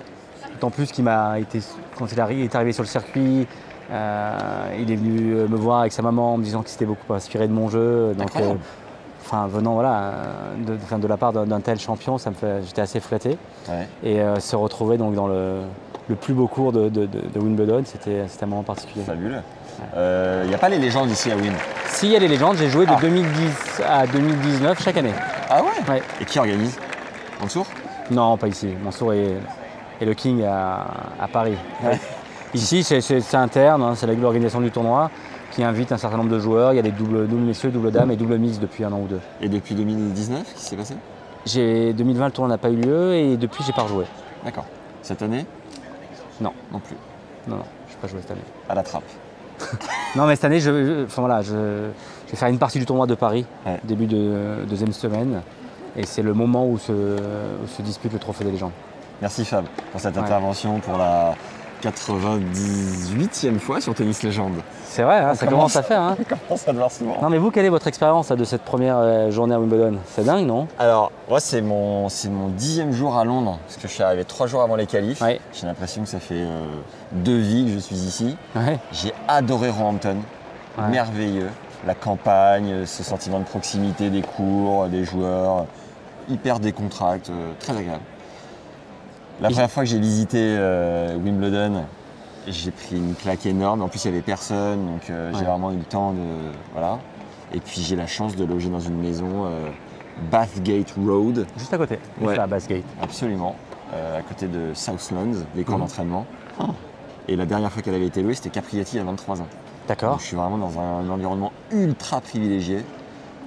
D'autant plus qu'il m'a été, quand il, il est arrivé sur le circuit, euh, il est venu euh, me voir avec sa maman en me disant qu'il s'était beaucoup inspiré de mon jeu. Donc, euh, enfin, venant voilà, de, la part d'un tel champion, ça me fait, j'étais assez flatté. Ouais. Et euh, se retrouver donc dans le, le plus beau cours de, de- de- de Wimbledon, c'était un moment particulier. Fabuleux. Il n'y a pas les légendes ici à Win. S'il y a les légendes, j'ai joué de Ah. 2010 à 2019 chaque année. Ah ouais? Ouais. Et qui organise? Mansour? Non, pas ici. Mansour est, est le king à, à Paris. Ouais. Ici, c'est- interne, hein, c'est l'organisation du tournoi qui invite un certain nombre de joueurs. Il y a des doubles, double messieurs, double dames et double mix depuis un an ou deux. Et depuis 2019, qu'est-ce qui s'est passé? J'ai 2020, le tournoi n'a pas eu lieu et depuis, j'ai pas rejoué. D'accord. Cette année? Non. Non plus. Non, non, je n'ai pas joué cette année. À la trappe. Non, mais cette année, je, je- enfin, voilà, je, je vais faire une partie du tournoi de Paris, Ouais. début de deuxième semaine. Et c'est le moment où se, où se dispute le trophée des légendes. Merci Fab pour cette intervention, pour la, 98e fois sur Tennis Légende. C'est vrai, hein, ça commence à faire. Hein. On commence à le voir souvent. Non mais vous, quelle est votre expérience là, de cette première euh, journée à Wimbledon? C'est dingue, non? Alors, moi, c'est mon, c'est mon dixième jour à Londres, parce que je suis arrivé trois jours avant les qualifs. Ouais. J'ai l'impression que ça fait euh, deux vies que je suis ici. Ouais. J'ai adoré Roehampton, Ouais. merveilleux. La campagne, ce sentiment de proximité des cours, des joueurs, hyper décontracté, euh, très agréable. La première fois que j'ai visité euh, Wimbledon, j'ai pris une claque énorme. En plus, il n'y avait personne, donc euh, j'ai vraiment eu le temps de. Voilà. Et puis, j'ai la chance de loger dans une maison euh, Bathgate Road, Juste à côté, Ouais. juste à Bassgate. absolument, à côté de Southlands, les camps Mhm. d'entraînement. Et la dernière fois qu'elle avait été louée, c'était Capriati à 23 ans. D'accord. Je suis vraiment dans un, environnement ultra privilégié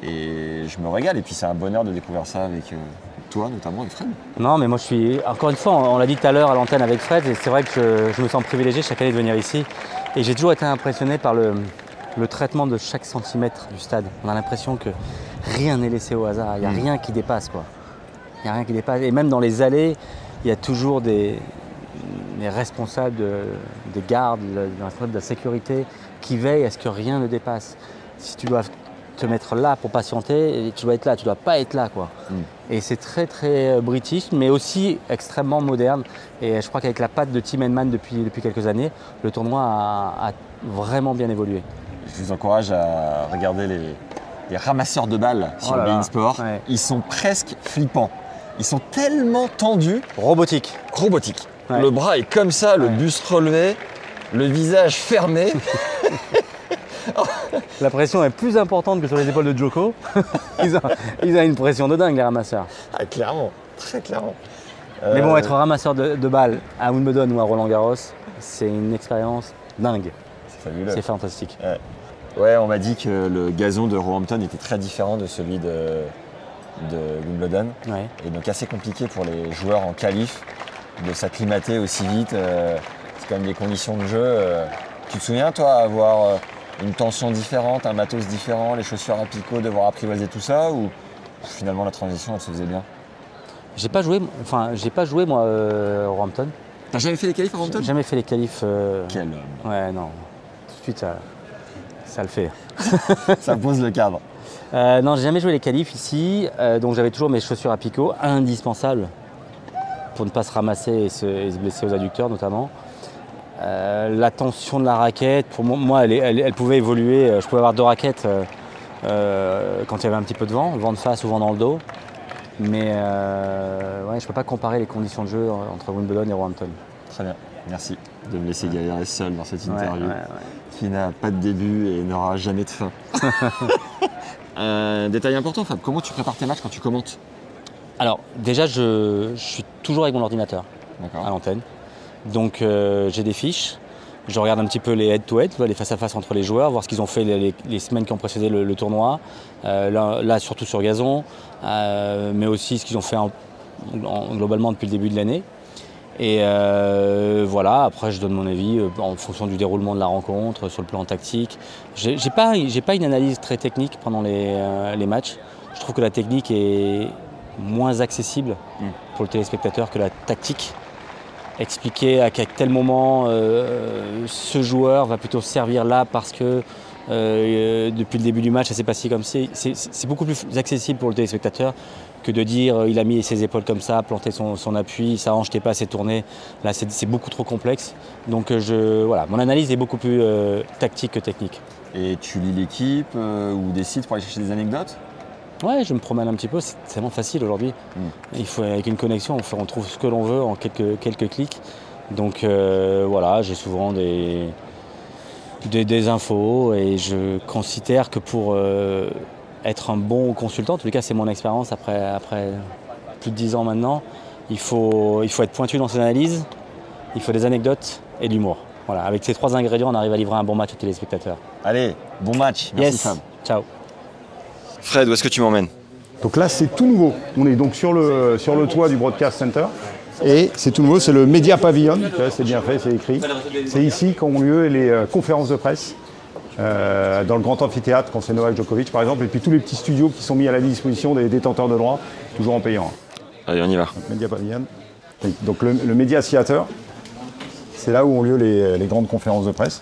et je me régale. Et puis c'est un bonheur de découvrir ça avec toi notamment et Fred. Non, mais moi je suis. Encore une fois, on, on l'a dit tout à l'heure à l'antenne avec Fred, et c'est vrai que je, je me sens privilégié chaque année de venir ici. Et j'ai toujours été impressionné par le, le traitement de chaque centimètre du stade. On a l'impression que rien n'est laissé au hasard, il n'y a Mm. rien qui dépasse, quoi. Il n'y a rien qui dépasse. Et même dans les allées, il y a toujours des, responsables de- des gardes, des responsables de la sécurité qui veillent à ce que rien ne dépasse. Si tu dois te mettre là pour patienter, tu dois être là, tu dois pas être là, quoi. Et c'est très très euh, british, mais aussi extrêmement moderne. Et je crois qu'avec la patte de Tim Henman depuis, depuis quelques années, le tournoi a, a vraiment bien évolué. Je vous encourage à regarder les, les ramasseurs de balles sur Oh là là. Bein Sport. Ouais. Ils sont presque flippants. Ils sont tellement tendus, Robotique. robotiques. Ouais. Le bras est comme ça, le Ouais. buste relevé, le visage fermé. La pression est plus importante que sur les épaules de Joko. ils, ont, ils ont une pression de dingue, les ramasseurs. ah, clairement, très clairement. Mais bon, Euh, être ramasseur de, de balles à Wimbledon ou à Roland Garros, c'est une expérience dingue. c'est fabuleux. C'est fantastique. Ouais, on m'a dit que le gazon de Roehampton était très différent de celui de, de Wimbledon. Ouais. Et donc assez compliqué pour les joueurs en qualif de s'acclimater aussi vite. euh, c'est quand même des conditions de jeu. euh. Tu te souviens, toi, avoir une tension différente, un matos différent, les chaussures à picot, devoir apprivoiser tout ça Ou finalement la transition, elle se faisait bien? J'ai pas joué, enfin, j'ai pas joué moi euh, au Roehampton. T'as jamais fait les qualifs à J'ai Roehampton jamais fait les qualifs. euh, Quel homme Ouais, non. Tout de suite, ça, ça le fait. Ça pose le cadre. Euh, non, j'ai jamais joué les qualifs ici, donc j'avais toujours mes chaussures à picot, indispensables pour ne pas se ramasser et se, et se blesser aux adducteurs notamment. Euh, la tension de la raquette, pour moi, elle, est- elle- elle pouvait évoluer. Euh, Je pouvais avoir deux raquettes euh, quand il y avait un petit peu de vent, vent de face ou vent dans le dos. Mais euh, ouais, je ne peux pas comparer les conditions de jeu entre Wimbledon et Roehampton. Très bien. Merci de me laisser galérer seul dans cette interview ouais, ouais. qui n'a pas de début et n'aura jamais de fin. Un détail important, Fab, comment tu prépares tes matchs quand tu commentes? Alors, déjà, je, je suis toujours avec mon ordinateur. à l'antenne. Donc euh, j'ai des fiches. Je regarde un petit peu les head-to-head, les face-à-face entre les joueurs, voir ce qu'ils ont fait les, les- les semaines qui ont précédé le, le tournoi. Euh, là, là, surtout sur gazon, euh, mais aussi ce qu'ils ont fait en- en- globalement depuis le début de l'année. Et voilà, après je donne mon avis en fonction du déroulement de la rencontre, sur le plan tactique. J'ai pas, pas une analyse très technique pendant les, les matchs. Je trouve que la technique est moins accessible Mm. pour le téléspectateur que la tactique expliquer à qu'à tel moment euh, ce joueur va plutôt servir là parce que euh, depuis le début du match ça s'est passé comme c'est, c'est, beaucoup plus accessible pour le téléspectateur que de dire euh, il a mis ses épaules comme ça, planté son, appui, ça hanche t'es pas assez tourné. Là c'est, beaucoup trop complexe. Donc euh, je, voilà, mon analyse est beaucoup plus euh, tactique que technique. Et tu lis l'équipe euh, ou des sites pour aller chercher des anecdotes? Ouais, je me promène un petit peu, c'est tellement facile aujourd'hui. Mm. Il faut, avec une connexion, on, trouve ce que l'on veut en quelques, quelques clics. Donc euh, voilà, j'ai souvent des, des, des infos et je considère que pour euh, être un bon consultant, en tous les cas c'est mon expérience après, après plus de 10 ans maintenant, il faut, il faut être pointu dans ses analyses, il faut des anecdotes et de l'humour. Voilà, avec ces trois ingrédients, on arrive à livrer un bon match aux téléspectateurs. Allez, bon match. Merci yes, ciao. Fred, où est-ce que tu m'emmènes Donc là, c'est tout nouveau. On est donc sur le, sur le toit du Broadcast Center. Et c'est tout nouveau, c'est le Media vois, C'est bien fait, c'est écrit. C'est ici qu'ont lieu les euh, conférences de presse. euh, dans le grand amphithéâtre, quand c'est Novak Djokovic par exemple, et puis tous les petits studios qui sont mis à la disposition des détenteurs de droits, toujours en payant. Allez, on y va. Media Pavilion. Oui, Donc le, le Media Theater, C'est là où ont lieu les, les grandes conférences de presse.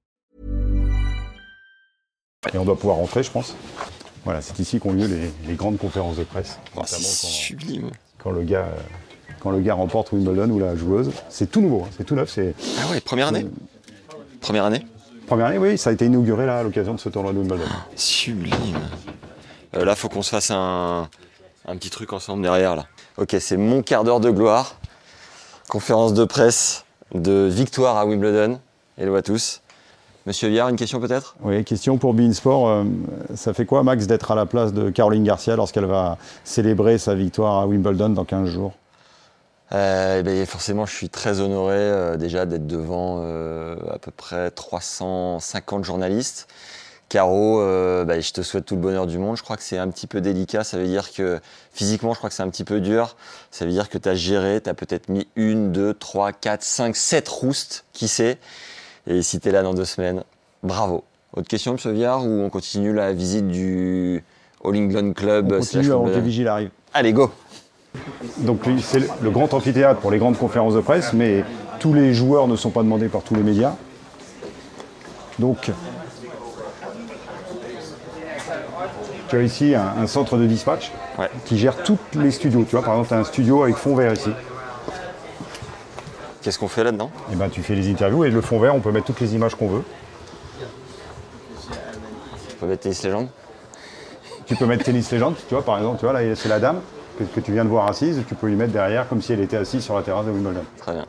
Et on doit pouvoir rentrer, je pense. Voilà, c'est ici qu'ont lieu les, les grandes conférences de presse. Oh, c'est sublime. quand le gars, euh, quand le gars remporte Wimbledon ou la joueuse. C'est tout nouveau, hein, c'est tout neuf. C'est Ah ouais, première année Première année première année, oui, ça a été inauguré là à l'occasion de ce tournoi de Wimbledon. Sublime. Euh, là, faut qu'on se fasse un, un petit truc ensemble derrière là. Ok, c'est mon quart d'heure de gloire. Conférence de presse de victoire à Wimbledon. Hello à tous. Monsieur Viard, une question peut-être? Oui, question pour Bein Sport. euh, ça fait quoi, Max, d'être à la place de Caroline Garcia lorsqu'elle va célébrer sa victoire à Wimbledon dans 15 jours? Euh, eh ben, forcément, je suis très honoré euh, déjà d'être devant euh, à peu près 350 journalistes. Caro, bah, je te souhaite tout le bonheur du monde. Je crois que c'est un petit peu délicat. Ça veut dire que physiquement, je crois que c'est un petit peu dur. Ça veut dire que tu as géré, tu as peut-être mis une, deux, trois, quatre, cinq, sept roustes, qui sait? Et si tu es là dans deux semaines, bravo. Autre question, monsieur Viard, ou on continue la visite du All England Club On continue avant que vigiles arrivent. Allez, go Donc c'est le- le grand amphithéâtre pour les grandes conférences de presse, mais tous les joueurs ne sont pas demandés par tous les médias. Donc, tu as ici un, un centre de dispatch Ouais. qui gère tous les studios. Tu vois, par exemple, tu as un studio avec fond vert ici. Qu'est-ce qu'on fait là-dedans Et ben, tu fais les interviews et le fond vert, on peut mettre toutes les images qu'on veut. On peut mettre Tennis Legend Tu peux mettre tennis légende, tu vois, par exemple, tu vois, là, c'est la dame que, que tu viens de voir assise, tu peux lui mettre derrière comme si elle était assise sur la terrasse de Wimbledon. Très bien.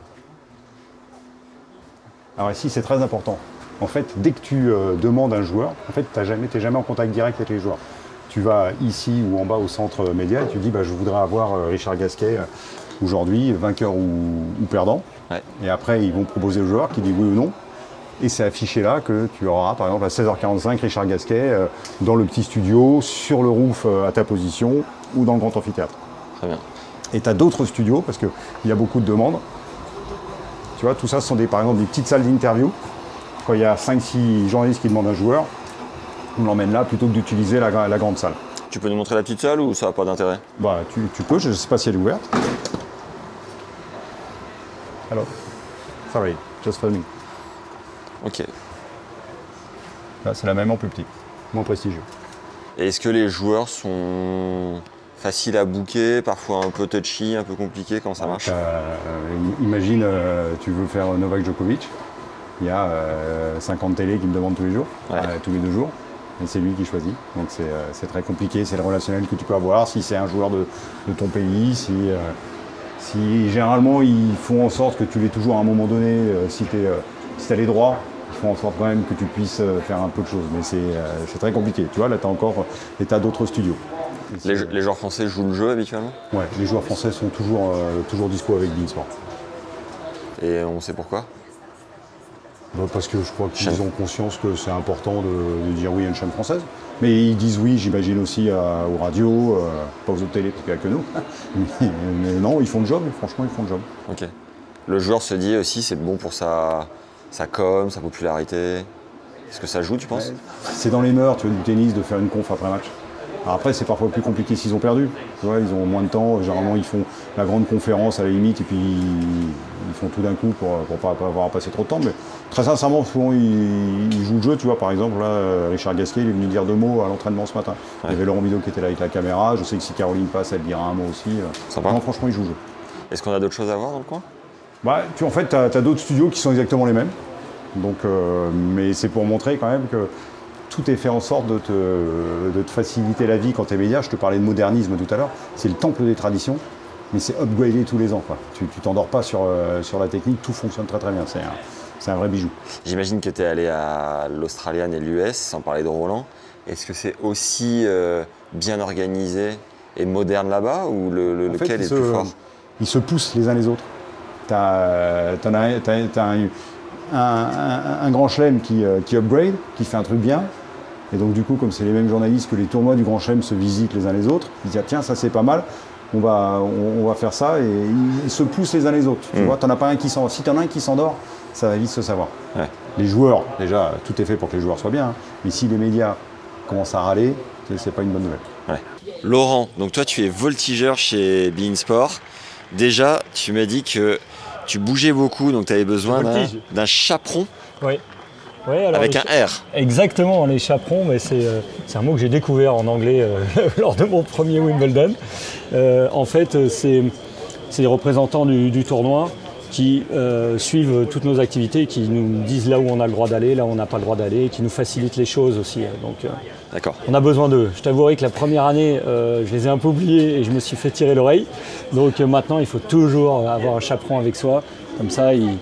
Alors ici, c'est très important. En fait, dès que tu euh, demandes un joueur, en fait, tu n'es jamais, jamais en contact direct avec les joueurs. Tu vas ici ou en bas au centre média et tu dis, bah, je voudrais avoir euh, Richard Gasquet euh, aujourd'hui, vainqueur ou, ou perdant. Ouais. Et après, ils vont proposer au joueur qui dit oui ou non. Et c'est affiché là que tu auras, par exemple, à 16h45, Richard Gasquet euh, dans le petit studio, sur le roof euh, à ta position ou dans le grand amphithéâtre. Très bien. Et tu as d'autres studios, parce qu'il y a beaucoup de demandes. Tu vois, tout ça, ce sont des, par exemple des petites salles d'interview. Quand il y a 5-6 journalistes qui demandent un joueur, on l'emmène là plutôt que d'utiliser la grande salle. Tu peux nous montrer la petite salle ou ça n'a pas d'intérêt? Bah, tu, tu peux, je ne sais pas si elle est ouverte. Alors, sorry, just filming. Ok. Là, c'est la même en plus petit, moins prestigieux. Et est-ce que les joueurs sont faciles à booker, parfois un peu touchy, un peu compliqué Comment ça marche? Euh, imagine, euh, tu veux faire Novak Djokovic. Il y a euh, 50 télés qui me demandent tous les jours, Ouais. euh, tous les deux jours. Et c'est lui qui choisit. Donc c'est euh, très compliqué, c'est le relationnel que tu peux avoir. Si c'est un joueur de, de ton pays, si, euh, si généralement ils font en sorte que tu l'aies toujours à un moment donné, euh, si tu as les droits, ils font en sorte quand même que tu puisses euh, faire un peu de choses. Mais c'est euh, très compliqué. Tu vois, là tu as encore et t'as d'autres studios. Les, joueurs français jouent le jeu habituellement? Ouais, les joueurs français sont toujours, euh, toujours dispo avec Beansport. Et on sait pourquoi? Bah, parce que je crois qu'ils ont conscience que c'est important de, de dire oui à une chaîne française. Mais ils disent oui, j'imagine aussi à- aux radios, euh, pas aux autres télé, parce qu'il n'y a que nous. mais, mais non, ils font le job, franchement, ils font le job. Ok. Le joueur se dit aussi c'est bon pour sa, sa com, sa popularité. Est-ce que ça joue, tu penses? C'est dans les mœurs, tu vois, du tennis, de faire une conf après match. Alors après, c'est parfois plus compliqué s'ils ont perdu. Tu vois, ils ont moins de temps. Généralement, ils font la grande conférence à la limite et puis ils font tout d'un coup pour ne pas, avoir à passer trop de temps. Mais très sincèrement, souvent, ils, ils jouent le jeu. Tu vois, par exemple, là, euh, Richard Gasquet, il est venu dire deux mots à l'entraînement ce matin. Il y avait Laurent Bido qui était là avec la caméra. Je sais que si Caroline passe, elle dira un mot aussi. Sympa. Non, franchement, ils jouent le jeu. Est-ce qu'on a d'autres choses à voir dans le coin? Bah, tu, en fait, tu as, d'autres studios qui sont exactement les mêmes. Donc, euh, mais c'est pour montrer quand même que tout est fait en sorte de te, de te faciliter la vie quand tu es média. Je te parlais de modernisme tout à l'heure. C'est le temple des traditions, mais c'est upgradé tous les ans. Quoi. Tu tu t'endors pas sur, euh, sur la technique, tout fonctionne très très bien. C'est un, un vrai bijou. J'imagine que tu es allé à l'Australian et l'US, sans parler de Roland. Est-ce que c'est aussi euh, bien organisé et moderne là-bas ou le, le- En fait, lequel est se, plus fort? ils se poussent les uns les autres. as, t'en as- un, un- grand chelem qui, euh, qui upgrade, qui fait un truc bien. Et donc du coup, comme c'est les mêmes journalistes que les tournois du grand chelem se visitent les uns les autres, ils disent ah, tiens ça c'est pas mal, on va, on, on va faire ça et ils, se poussent les uns les autres. Tu vois, t'en as pas un qui s'endort. Si t'en as un qui s'endort, ça va vite se savoir. Ouais. Les joueurs, déjà, tout est fait pour que les joueurs soient bien. hein. Mais si les médias commencent à râler, c'est- pas une bonne nouvelle. Laurent, donc toi tu es voltigeur chez Bein Sport. Déjà, tu m'as dit que tu bougeais beaucoup, donc tu avais besoin d'un chaperon Oui. Oui, alors avec les un R. Exactement, les chaperons, mais c'est euh, c'est un mot que j'ai découvert en anglais euh, lors de mon premier Wimbledon. Euh, en fait, c'est des représentants du, du tournoi qui suivent toutes nos activités, qui nous disent là où on a le droit d'aller, là où on n'a pas le droit d'aller, qui nous facilitent les choses aussi. Donc, euh, D'accord. on a besoin d'eux. Je t'avouerai que la première année, je les ai un peu oubliés et je me suis fait tirer l'oreille. Donc maintenant, il faut toujours avoir un chaperon avec soi. Comme ça, il...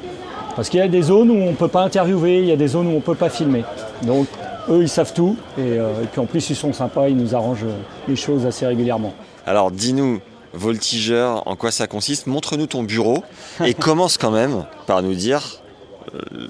parce qu'il y a des zones où on ne peut pas interviewer, il y a des zones où on ne peut pas filmer. Donc eux, ils savent tout. Et, euh, et puis en plus, ils sont sympas, ils nous arrangent euh, les choses assez régulièrement. Alors dis-nous, voltigeur, en quoi ça consiste? Montre-nous ton bureau et commence quand même par nous dire euh,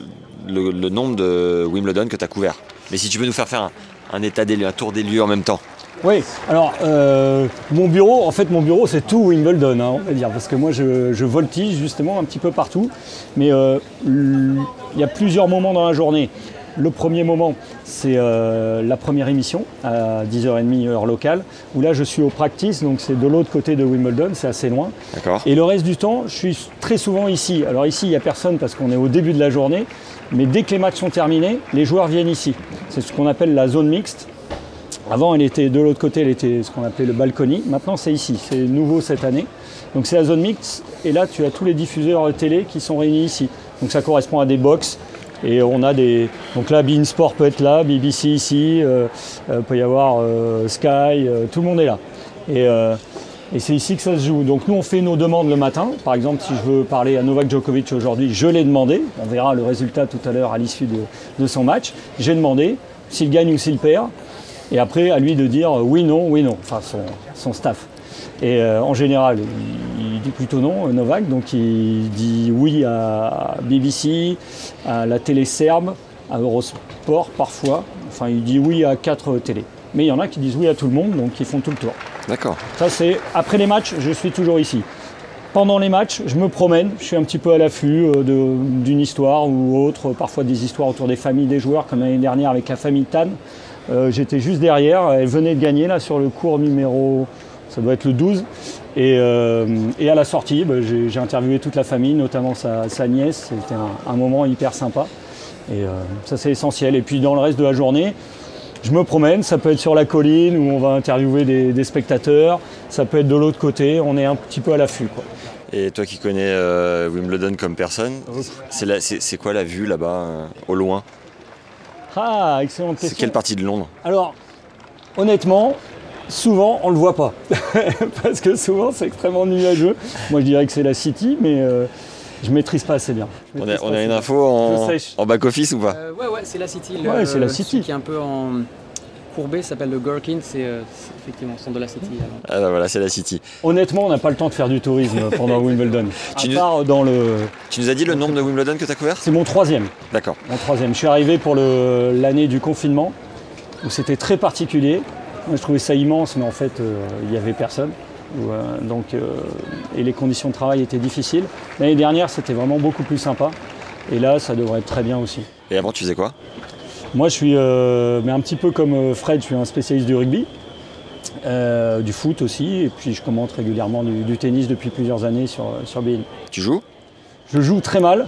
le, le nombre de Wimbledon que tu as couvert. Mais si tu peux nous faire faire un, un état des lieux, un tour des lieux en même temps. Oui, alors euh, mon bureau, en fait mon bureau c'est tout Wimbledon, hein, on va dire, parce que moi je, je voltige justement un petit peu partout, mais euh, il y a plusieurs moments dans la journée. Le premier moment, c'est euh, la première émission à 10h30 heure locale, où là je suis au practice, donc c'est de l'autre côté de Wimbledon, c'est assez loin. D'accord Et le reste du temps, je suis très souvent ici. Alors ici, il n'y a personne parce qu'on est au début de la journée, mais dès que les matchs sont terminés, les joueurs viennent ici. C'est ce qu'on appelle la zone mixte. Avant, elle était de l'autre côté, elle était ce qu'on appelait le balcony. Maintenant, c'est ici. C'est nouveau cette année. Donc, c'est la zone mixte. Et là, tu as tous les diffuseurs télé qui sont réunis ici. Donc, ça correspond à des box. Et on a des. Donc là, Bein Sport peut être là, BBC ici, euh, euh, peut y avoir euh, Sky, euh, tout le monde est là. Et, c'est ici que ça se joue. Donc nous, on fait nos demandes le matin. Par exemple, si je veux parler à Novak Djokovic aujourd'hui, je l'ai demandé. On verra le résultat tout à l'heure à l'issue de son match. J'ai demandé s'il gagne ou s'il perd. Et après, à lui de dire euh, oui, non, oui, non. Enfin, son, son staff. Et euh, en général, il, il dit plutôt non, euh, Novak. Donc il dit oui à BBC, à la télé serbe, à Eurosport parfois. Enfin, il dit oui à quatre télés. Mais il y en a qui disent oui à tout le monde, donc ils font tout le tour. D'accord. Ça, c'est après les matchs, je suis toujours ici. Pendant les matchs, je me promène, je suis un petit peu à l'affût d'une histoire ou autre, parfois des histoires autour des familles des joueurs, comme l'année dernière avec la famille Tan. Euh, J'étais juste derrière, elle venait de gagner là sur le cours numéro, ça doit être le 12. Et, euh, et à la sortie, bah, j'ai interviewé toute la famille, notamment sa, sa nièce. C'était un, un moment hyper sympa. Et euh, ça, c'est essentiel. Et puis dans le reste de la journée, je me promène, ça peut être sur la colline où on va interviewer des, des spectateurs, ça peut être de l'autre côté, on est un petit peu à l'affût. Et toi qui connais euh, Wimbledon comme personne, c'est quoi la vue là-bas, euh, au loin? Ah, excellente C'est question. quelle partie de Londres Alors, honnêtement, souvent on ne le voit pas. Parce que souvent c'est extrêmement nuageux. Moi je dirais que c'est la City, mais euh, je maîtrise pas assez bien. On a, on une bien. info en, back-office ou pas Euh, ouais, ouais, c'est la City. Ouais, c'est la City. qui est un peu en courbé s'appelle le Gherkin, c'est euh, effectivement le centre de la City. alors. Ah bah voilà, c'est la City. Honnêtement, on n'a pas le temps de faire du tourisme pendant Wimbledon. Tu À nous- part dans le. Tu nous as dit le nombre de Wimbledon que tu as couvert? C'est mon troisième. D'accord. Mon troisième. Je suis arrivé pour le- l'année du confinement, où c'était très particulier. Moi, je trouvais ça immense, mais en fait, euh, il n'y avait personne. Où, euh, donc, euh, et les conditions de travail étaient difficiles. L'année dernière, c'était vraiment beaucoup plus sympa. Et là, ça devrait être très bien aussi. Et avant, tu faisais quoi? Moi, je suis, euh, mais un petit peu comme euh, Fred, je suis un spécialiste du rugby, euh, du foot aussi, et puis je commente régulièrement du, du tennis depuis plusieurs années sur, sur BeIN. Tu joues? Je joue très mal,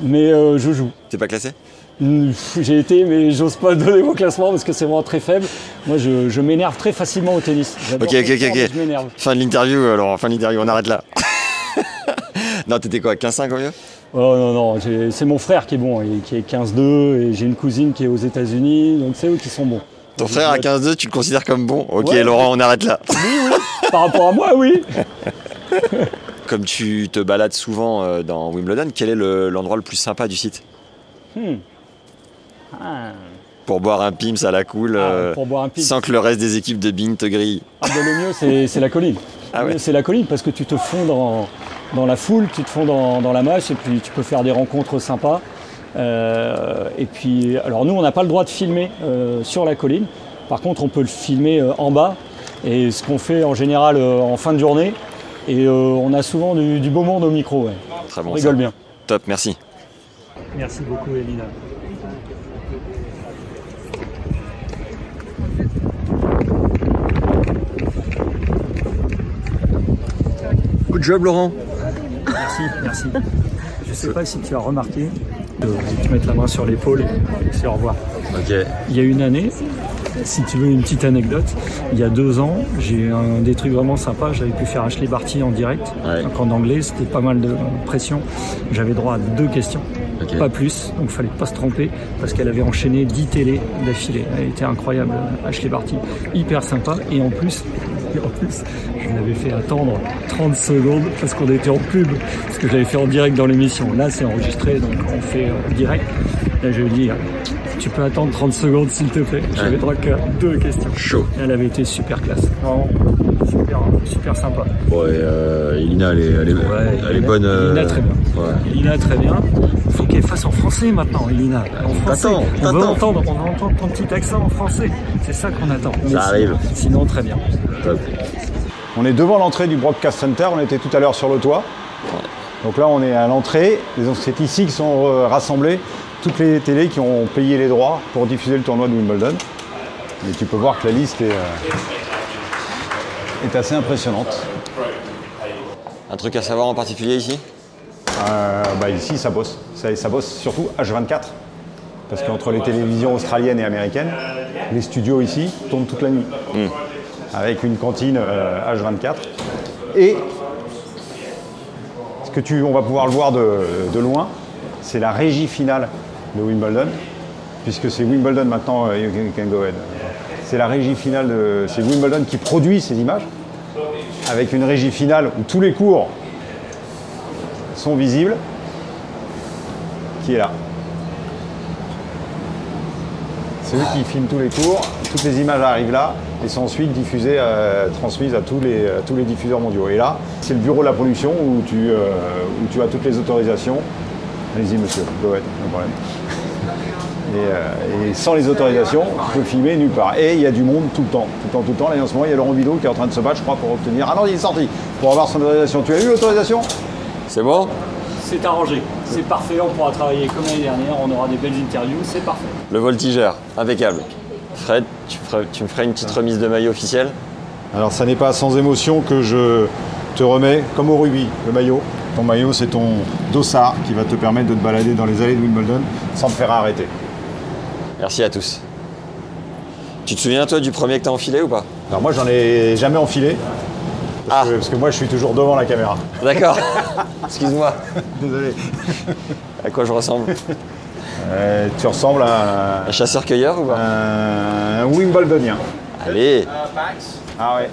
mais euh, je joue. T'es pas classé? J'ai été, mais j'ose pas donner mon classement parce que c'est vraiment très faible. Moi, je, je m'énerve très facilement au tennis. Ok, ok, ok, sport, mais ok. Je m'énerve. Fin de l'interview, alors fin de l'interview, on arrête là. non, t'étais quoi 15-5 au mieux? Oh non, non, c'est mon frère qui est bon, et qui est 15-2, et j'ai une cousine qui est aux États-Unis, donc c'est eux qui sont bons. Ton frère à dois être- 15-2, tu le considères comme bon? Ok, Ouais. Laurent, on arrête là. Oui, oui, par rapport à moi, oui. Comme tu te balades souvent euh, dans Wimbledon, quel est le- l'endroit le plus sympa du site? Hmm. Ah, Pour boire un Pims à la cool, ah, euh, pour boire un pic. sans que le reste des équipes de Bing te grille. Ah, ben, le mieux, c'est c'est la colline. Ah ouais. C'est la colline parce que tu te fonds dans, dans la foule, tu te fonds dans, dans la masse et puis tu peux faire des rencontres sympas. Euh, et puis, alors nous, on n'a pas le droit de filmer euh, sur la colline. Par contre, on peut le filmer euh, en bas. Et ce qu'on fait en général euh, en fin de journée. Et euh, on a souvent du, du beau monde au micro. ouais. Très On bon. rigole ça. bien. Top, merci. Merci beaucoup, Elina. Good job, Laurent. Merci, merci. Je ne sais pas si tu as remarqué de te mettre la main sur l'épaule et c'est au revoir. Ok. Il y a une année, si tu veux une petite anecdote, il y a deux ans, j'ai eu un des trucs vraiment sympas. J'avais pu faire Ashley Barty en direct. Ouais. Donc en anglais, c'était pas mal de pression. J'avais droit à deux questions, pas plus. Donc il fallait pas se tromper parce qu'elle avait enchaîné 10 télés d'affilée. Elle était incroyable, Ashley Barty. Hyper sympa. Et en plus, et en plus, je l'avais fait attendre 30 secondes parce qu'on était en pub, parce que j'avais fait en direct dans l'émission. Là, c'est enregistré, donc on fait euh, direct. Là, je lui euh, tu peux attendre 30 secondes, s'il te plaît. J'avais droit qu'à deux questions. Chaud. Elle avait été super classe. Vraiment, super, super sympa. Bon, et euh, Elina, elle est, elle est, Ouais, elle est Elina- bonne. euh, Elina, très bien. Ouais. Elina, très bien. Il faut qu'elle fasse en français maintenant, Elina. En français. T'attends, on veut entendre, on veut entendre ton petit accent en français. C'est ça qu'on attend. Mais sinon- arrive. Sinon, très bien. Top. On est devant l'entrée du Broadcast Center, on était tout à l'heure sur le toit. Donc là on est à l'entrée, c'est ici que sont euh, rassemblées toutes les télés qui ont payé les droits pour diffuser le tournoi de Wimbledon. Et tu peux voir que la liste est, euh, est assez impressionnante. Un truc à savoir en particulier ici? Euh, bah, ici ça bosse, ça, ça bosse surtout H24. Parce qu'entre les télévisions australiennes et américaines, les studios ici tournent toute la nuit. Avec une cantine euh, H24. Et ce que tu, on va pouvoir le voir de, de loin, c'est la régie finale de Wimbledon. Puisque c'est Wimbledon maintenant, euh. C'est la régie finale de. C'est Wimbledon qui produit ces images. Avec une régie finale où tous les cours sont visibles, qui est là. C'est eux qui filment tous les cours, toutes les images arrivent là et sont ensuite diffusées, euh, transmises à tous, les, tous les diffuseurs mondiaux. Et là, c'est le bureau de la production où tu, euh, as toutes les autorisations. Allez-y monsieur, go ahead, no problème. Et, euh, et sans les autorisations, tu peux filmer nulle part. Et il y a du monde tout le temps, tout le temps, tout le temps. Là, en ce moment, il y a Laurent Bidot qui est en train de se battre, je crois, pour obtenir. Ah non, il est sorti pour avoir son autorisation. Tu as eu l'autorisation? C'est bon? C'est arrangé. C'est parfait. On pourra travailler comme l'année dernière. On aura des belles interviews. C'est parfait. Le voltigeur, impeccable. Fred, tu, ferais- tu me ferais une petite remise de maillot officielle? Alors, ça n'est pas sans émotion que je te remets, comme au rugby, le maillot. Ton maillot, c'est ton dossard qui va te permettre de te balader dans les allées de Wimbledon sans te faire arrêter. Merci à tous. Tu te souviens, toi, du premier que t'as enfilé ou pas? Alors, moi, j'en ai jamais enfilé. Parce, Ah. que, parce que moi, je suis toujours devant la caméra. D'accord. Excuse-moi. Désolé. À quoi je ressemble? Euh, tu ressembles à Un chasseur-cueilleur ou pas? Un Wimbledonien. Allez Ah ouais.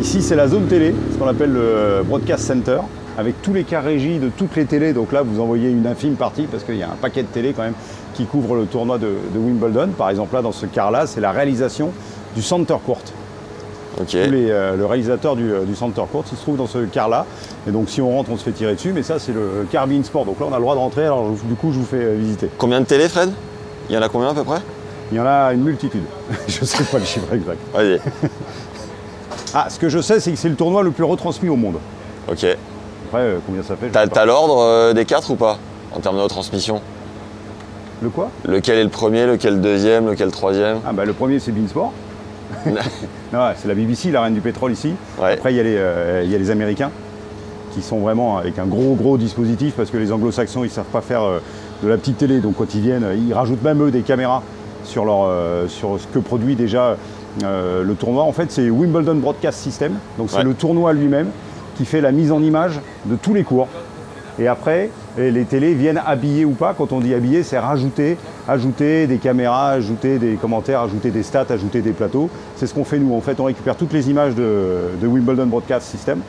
Ici, c'est la zone télé, ce qu'on appelle le Broadcast Center, avec tous les cas régis de toutes les télés. Donc là, vous envoyez une infime partie parce qu'il y a un paquet de télé quand même qui couvre le tournoi de, de Wimbledon. Par exemple, là, dans ce quart-là, c'est la réalisation du Center Court. Les, euh, le réalisateur du, euh, du Center Court, il se trouve dans ce quart-là. Et donc, si on rentre, on se fait tirer dessus. Mais ça, c'est le Carbean Sport. Donc là, on a le droit de rentrer. Alors, du coup, je vous fais euh, visiter. Combien de télé, Fred? Il y en a combien à peu près? Il y en a une multitude. je ne sais pas le chiffre exact. Vas-y. Ah, ce que je sais, c'est que c'est le tournoi le plus retransmis au monde. Ok. Après, euh, combien ça fait T'as l'ordre euh, des quatre ou pas En termes de retransmission? Le quoi? Lequel est le premier, lequel le deuxième, lequel le troisième? Ah bah le premier c'est Beansport. C'est la BBC, la reine du pétrole ici. Ouais. Après il y, a les, euh, y a les Américains qui sont vraiment avec un gros gros dispositif parce que les anglo-saxons ils savent pas faire euh, de la petite télé. Donc quand ils viennent, ils rajoutent même eux des caméras sur, leur, euh, sur ce que produit déjà euh, le tournoi. En fait c'est Wimbledon Broadcast System. Donc c'est Ouais. le tournoi lui-même qui fait la mise en image de tous les cours. Et après, les télés viennent habiller ou pas. Quand on dit habiller, c'est rajouter, ajouter des caméras, ajouter des commentaires, ajouter des stats, ajouter des plateaux. C'est ce qu'on fait nous. En fait, on récupère toutes les images de, de Wimbledon Broadcast System.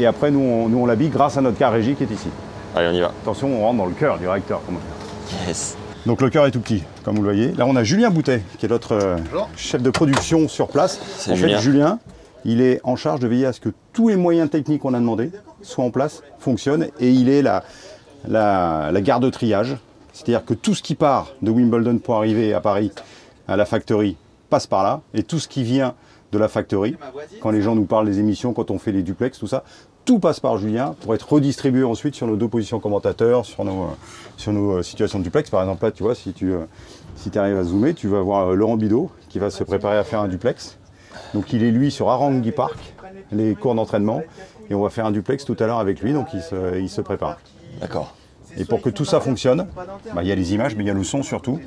Et après, nous, on, nous, on l'habille grâce à notre car régie qui est ici. Allez, on y va. Attention, on rentre dans le cœur du réacteur. Yes. Donc le cœur est tout petit, comme vous le voyez. Là, on a Julien Boutet, qui est notre euh, chef de production sur place. C'est en Julien. fait, Julien, il est en charge de veiller à ce que tous les moyens techniques qu'on a demandé soient en place, fonctionnent, et il est la, garde de triage. C'est-à-dire que tout ce qui part de Wimbledon pour arriver à Paris, à la factory, passe par là, et tout ce qui vient de la factory, quand les gens nous parlent des émissions, quand on fait les duplex, tout ça, tout passe par Julien pour être redistribué ensuite sur nos deux positions commentateurs, sur nos, euh, euh, situations de duplex. Par exemple, là, tu vois, si tu euh, arrives à zoomer, tu vas voir Laurent Bidot qui va se préparer à faire un duplex. Donc il est lui sur Arangui Park, les cours d'entraînement, et on va faire un duplex tout à l'heure avec lui, donc il se, il se prépare. D'accord. Et pour que tout ça fonctionne, bah, il y a les images, mais il y a le son surtout.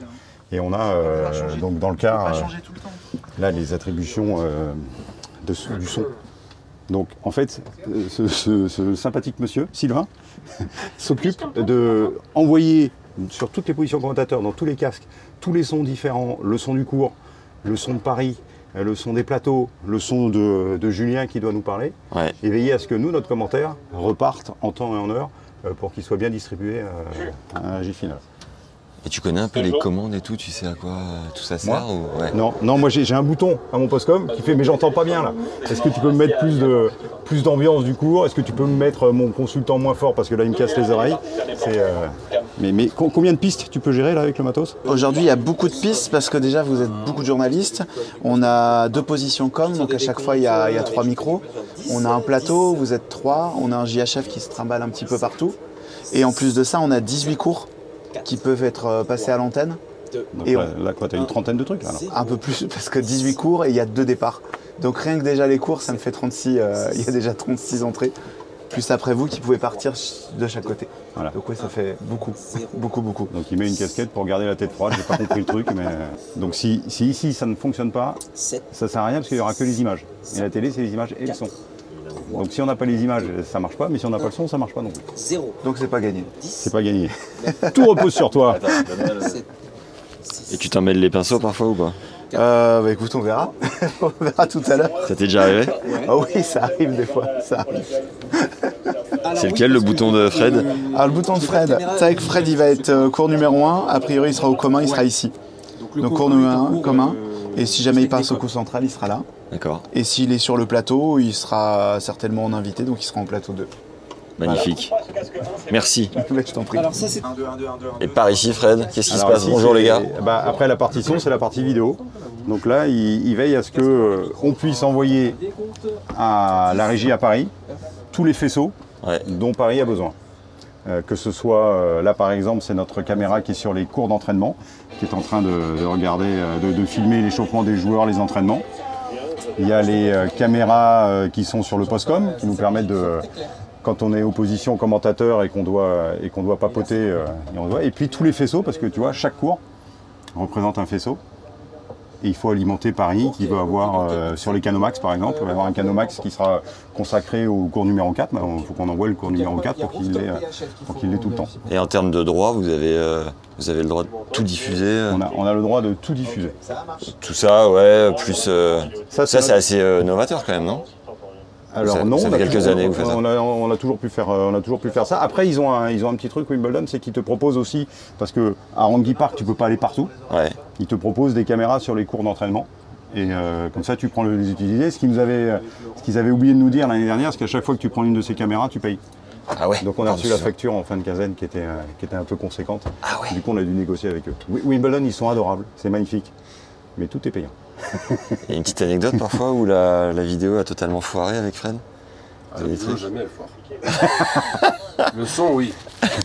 Et on a euh, donc dans le cas, euh, là, les attributions euh, de son- du son. Donc en fait, ce, ce- ce sympathique monsieur, Sylvain, s'occupe de envoyer sur toutes les positions commentateurs, dans tous les casques, tous les sons différents, le son du cours, le son de Paris, le son des plateaux, le son de, de Julien qui doit nous parler, Ouais. et veiller à ce que nous, notre commentaire, reparte en temps et en heure euh, pour qu'il soit bien distribué euh, à la J-Final. Et tu connais un peu les commandes et tout, tu sais à quoi euh, tout ça sert ou... ouais. Non, non, moi j'ai un bouton à mon postcom qui fait mais j'entends pas bien là. Est-ce que tu peux me mettre plus de plus d'ambiance du cours? Est-ce que tu peux me mettre euh, mon consultant moins fort parce que là il me casse les oreilles? C'est euh, mais mais co- combien de pistes tu peux gérer là avec le matos? Aujourd'hui, il y a beaucoup de pistes parce que déjà, vous êtes beaucoup de journalistes. On a deux positions com, donc à chaque fois, il y a, il y a trois micros. On a un plateau, vous êtes trois. On a un JHF qui se trimballe un petit peu partout. Et en plus de ça, on a 18 cours qui peuvent être euh, passés à l'antenne. Et là, là, quoi, t'as une trentaine de trucs alors. Un peu plus, parce que 18 cours et il y a deux départs. Donc rien que déjà les cours, ça me fait 36, euh, il y a déjà 36 entrées. Plus après vous qui pouvez partir de chaque côté. Voilà. Donc oui, ça fait beaucoup, beaucoup, beaucoup. Donc il met une casquette pour garder la tête froide. J'ai pas compris le truc, mais euh, donc si, si ici ça ne fonctionne pas, ça sert à rien parce qu'il y aura que les images. Et la télé c'est les images et le son. Donc si on n'a pas les images, ça marche pas. Mais si on n'a pas le son, ça marche pas non plus. Donc c'est pas gagné. C'est pas gagné. Tout repose sur toi. Et tu t'en mêles les pinceaux parfois ou pas Euh, bah écoute, on verra. on verra tout à l'heure. Ça t'est déjà arrivé Ah oui, ça arrive des fois, ça arrive. C'est lequel le bouton de Fred Alors le bouton de Fred, c'est vrai que Fred il va être euh, cours numéro 1, a priori il sera au commun, il sera ici. Donc cours numéro 1, commun, et si jamais il passe au cours central, il sera là. D'accord, Et s'il est sur le plateau, il sera certainement en invité, donc il sera en plateau 2. magnifique. Merci. Mais je t'en prie. Alors ça c'est Et par ici Fred, qu'est-ce qui se passe ici, Bonjour les gars. bah, après la partie son, c'est la partie vidéo. Donc là, il, il veille à ce que euh, on puisse envoyer à la régie à Paris tous les faisceaux Ouais. dont Paris a besoin. Euh, que ce soit, euh, là par exemple, c'est notre caméra qui est sur les cours d'entraînement, qui est en train de, de regarder, de, de filmer l'échauffement des joueurs, les entraînements. Il y a les euh, caméras euh, qui sont sur le postcom, qui nous permettent de, quand on est opposition commentateur et qu'on doit, et qu'on doit papoter, euh, et, et puis tous les faisceaux, parce que tu vois, chaque cours représente un faisceau. Et il faut alimenter Paris, qui va avoir, euh, sur les Canomax par exemple, on va avoir un Canomax qui sera consacré au cours numéro 4. mais Il faut qu'on envoie le cours numéro 4 pour qu'il l'ait, euh, pour qu'il l'ait tout le temps. Et en termes de droit, vous avez, euh, vous avez le droit de tout diffuser On a, on a le droit de tout diffuser. Tout ça, ouais, plus... euh, Ça, Ça, c'est c'est assez euh, novateur quand même, non? Alors Ça- non, ça on a quelques toujours- années que vous faites ça. on a, on a toujours pu faire, euh, on a toujours pu faire ça. Après, ils ont un, ils ont un petit truc Wimbledon, c'est qu'ils te proposent aussi, parce que à Rangui Park, tu peux pas aller partout. Ouais. Ils te proposent des caméras sur les cours d'entraînement. Et euh, comme ça, tu prends le les utiliser. Ce qu'ils nous avaient, euh, ce qu'ils avaient oublié de nous dire l'année dernière, c'est qu'à chaque fois que tu prends une de ces caméras, tu payes. Ah ouais Donc on a reçu la facture en fin de quinzaine qui était, euh, qui était un peu conséquente. Ah ouais. Du coup, on a dû négocier avec eux. Wi- Wimbledon, ils sont adorables, c'est magnifique. Mais tout est payant. Il y a une petite anecdote parfois où la, la vidéo a totalement foiré avec Fred des trucs jamais elle foire. le son, oui.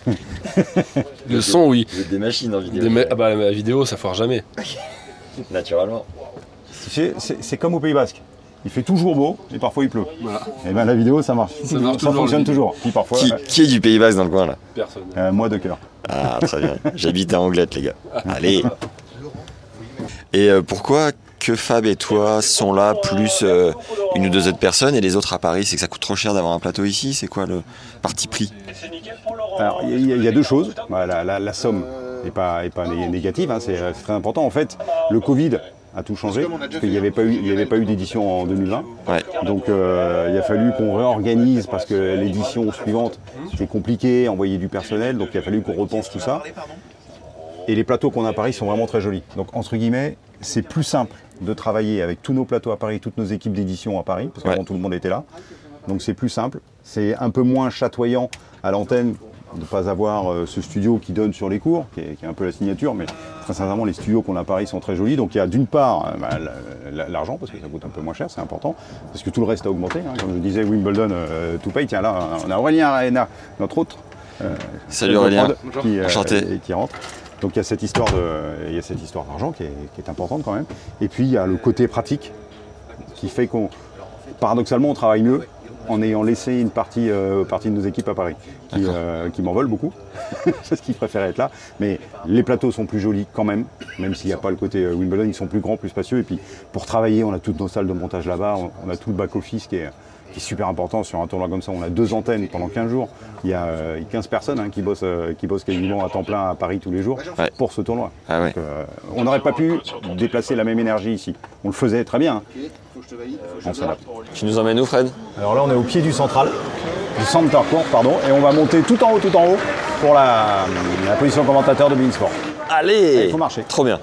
le son, oui. Vous êtes des machines en vidéo. Des ma- ah bah, la vidéo, ça foire jamais. Naturellement. Tu sais, C'est comme au Pays Basque. Il fait toujours beau et parfois il pleut. Et ben la vidéo, ça marche. Ça marche toujours, fonctionne toujours. Puis parfois, Qui, euh, qui est du Pays Basque dans le coin là Personne. euh, moi de cœur. Ah très bien. J'habite à Anglette les gars. Allez. Et euh, pourquoi que Fab et toi sont là plus euh, une ou deux autres personnes et les autres à Paris C'est que ça coûte trop cher d'avoir un plateau ici C'est quoi le parti pris? Alors, il y, a- il y a deux choses. Voilà, la, la somme n'est pas, est pas né- négative, hein, c'est c'est très important. En fait, le Covid a tout changé, parce qu'il n'y avait pas eu, il y avait pas eu d'édition en 2020. Ouais. Donc euh, il a fallu qu'on réorganise parce que l'édition suivante c'était compliqué, envoyer du personnel, donc il a fallu qu'on repense tout ça. Et les plateaux qu'on a à Paris sont vraiment très jolis. Donc entre guillemets, c'est plus simple de travailler avec tous nos plateaux à Paris, toutes nos équipes d'édition à Paris, parce qu'avant Ouais. tout le monde était là. Donc c'est plus simple. C'est un peu moins chatoyant à l'antenne de ne pas avoir euh, ce studio qui donne sur les cours, qui est, qui est un peu la signature, mais très sincèrement, les studios qu'on a à Paris sont très jolis. Donc il y a d'une part euh, bah, la- la- l'argent, parce que ça coûte un peu moins cher, c'est important, parce que tout le reste a augmenté. hein. Comme je disais, Wimbledon, euh, tout paye. Tiens là, on a Aurélien Arena, notre autre. Salut Aurélien. qui, Enchanté. et qui rentre. Donc il y a cette histoire de, il y a cette histoire d'argent qui est, qui est importante quand même. Et puis il y a le côté pratique qui fait qu'on, paradoxalement, on travaille mieux en ayant laissé une partie, euh, partie de nos équipes à Paris, qui, euh, qui m'en veulent beaucoup, parce qu'ils préfèrent être là. Mais les plateaux sont plus jolis quand même, même s'il n'y a pas le côté euh, Wimbledon, ils sont plus grands, plus spacieux. Et puis pour travailler, on a toutes nos salles de montage là-bas, on, on a tout le back-office qui est, qui est super important sur un tournoi comme ça. On a deux antennes pendant 15 jours. Il y a euh, 15 personnes hein, qui, bossent, euh, qui bossent quasiment à temps plein à Paris tous les jours Ouais. pour ce tournoi. Ah ouais. Donc, euh, on n'aurait pas pu déplacer la même énergie ici. On le faisait très bien. hein. On. Tu nous emmènes où, Fred? Alors là, on est au pied du central, du center court, pardon, et on va monter tout en haut, tout en haut pour la, la position commentateur de Beansport. Allez Il faut marcher. Trop bien.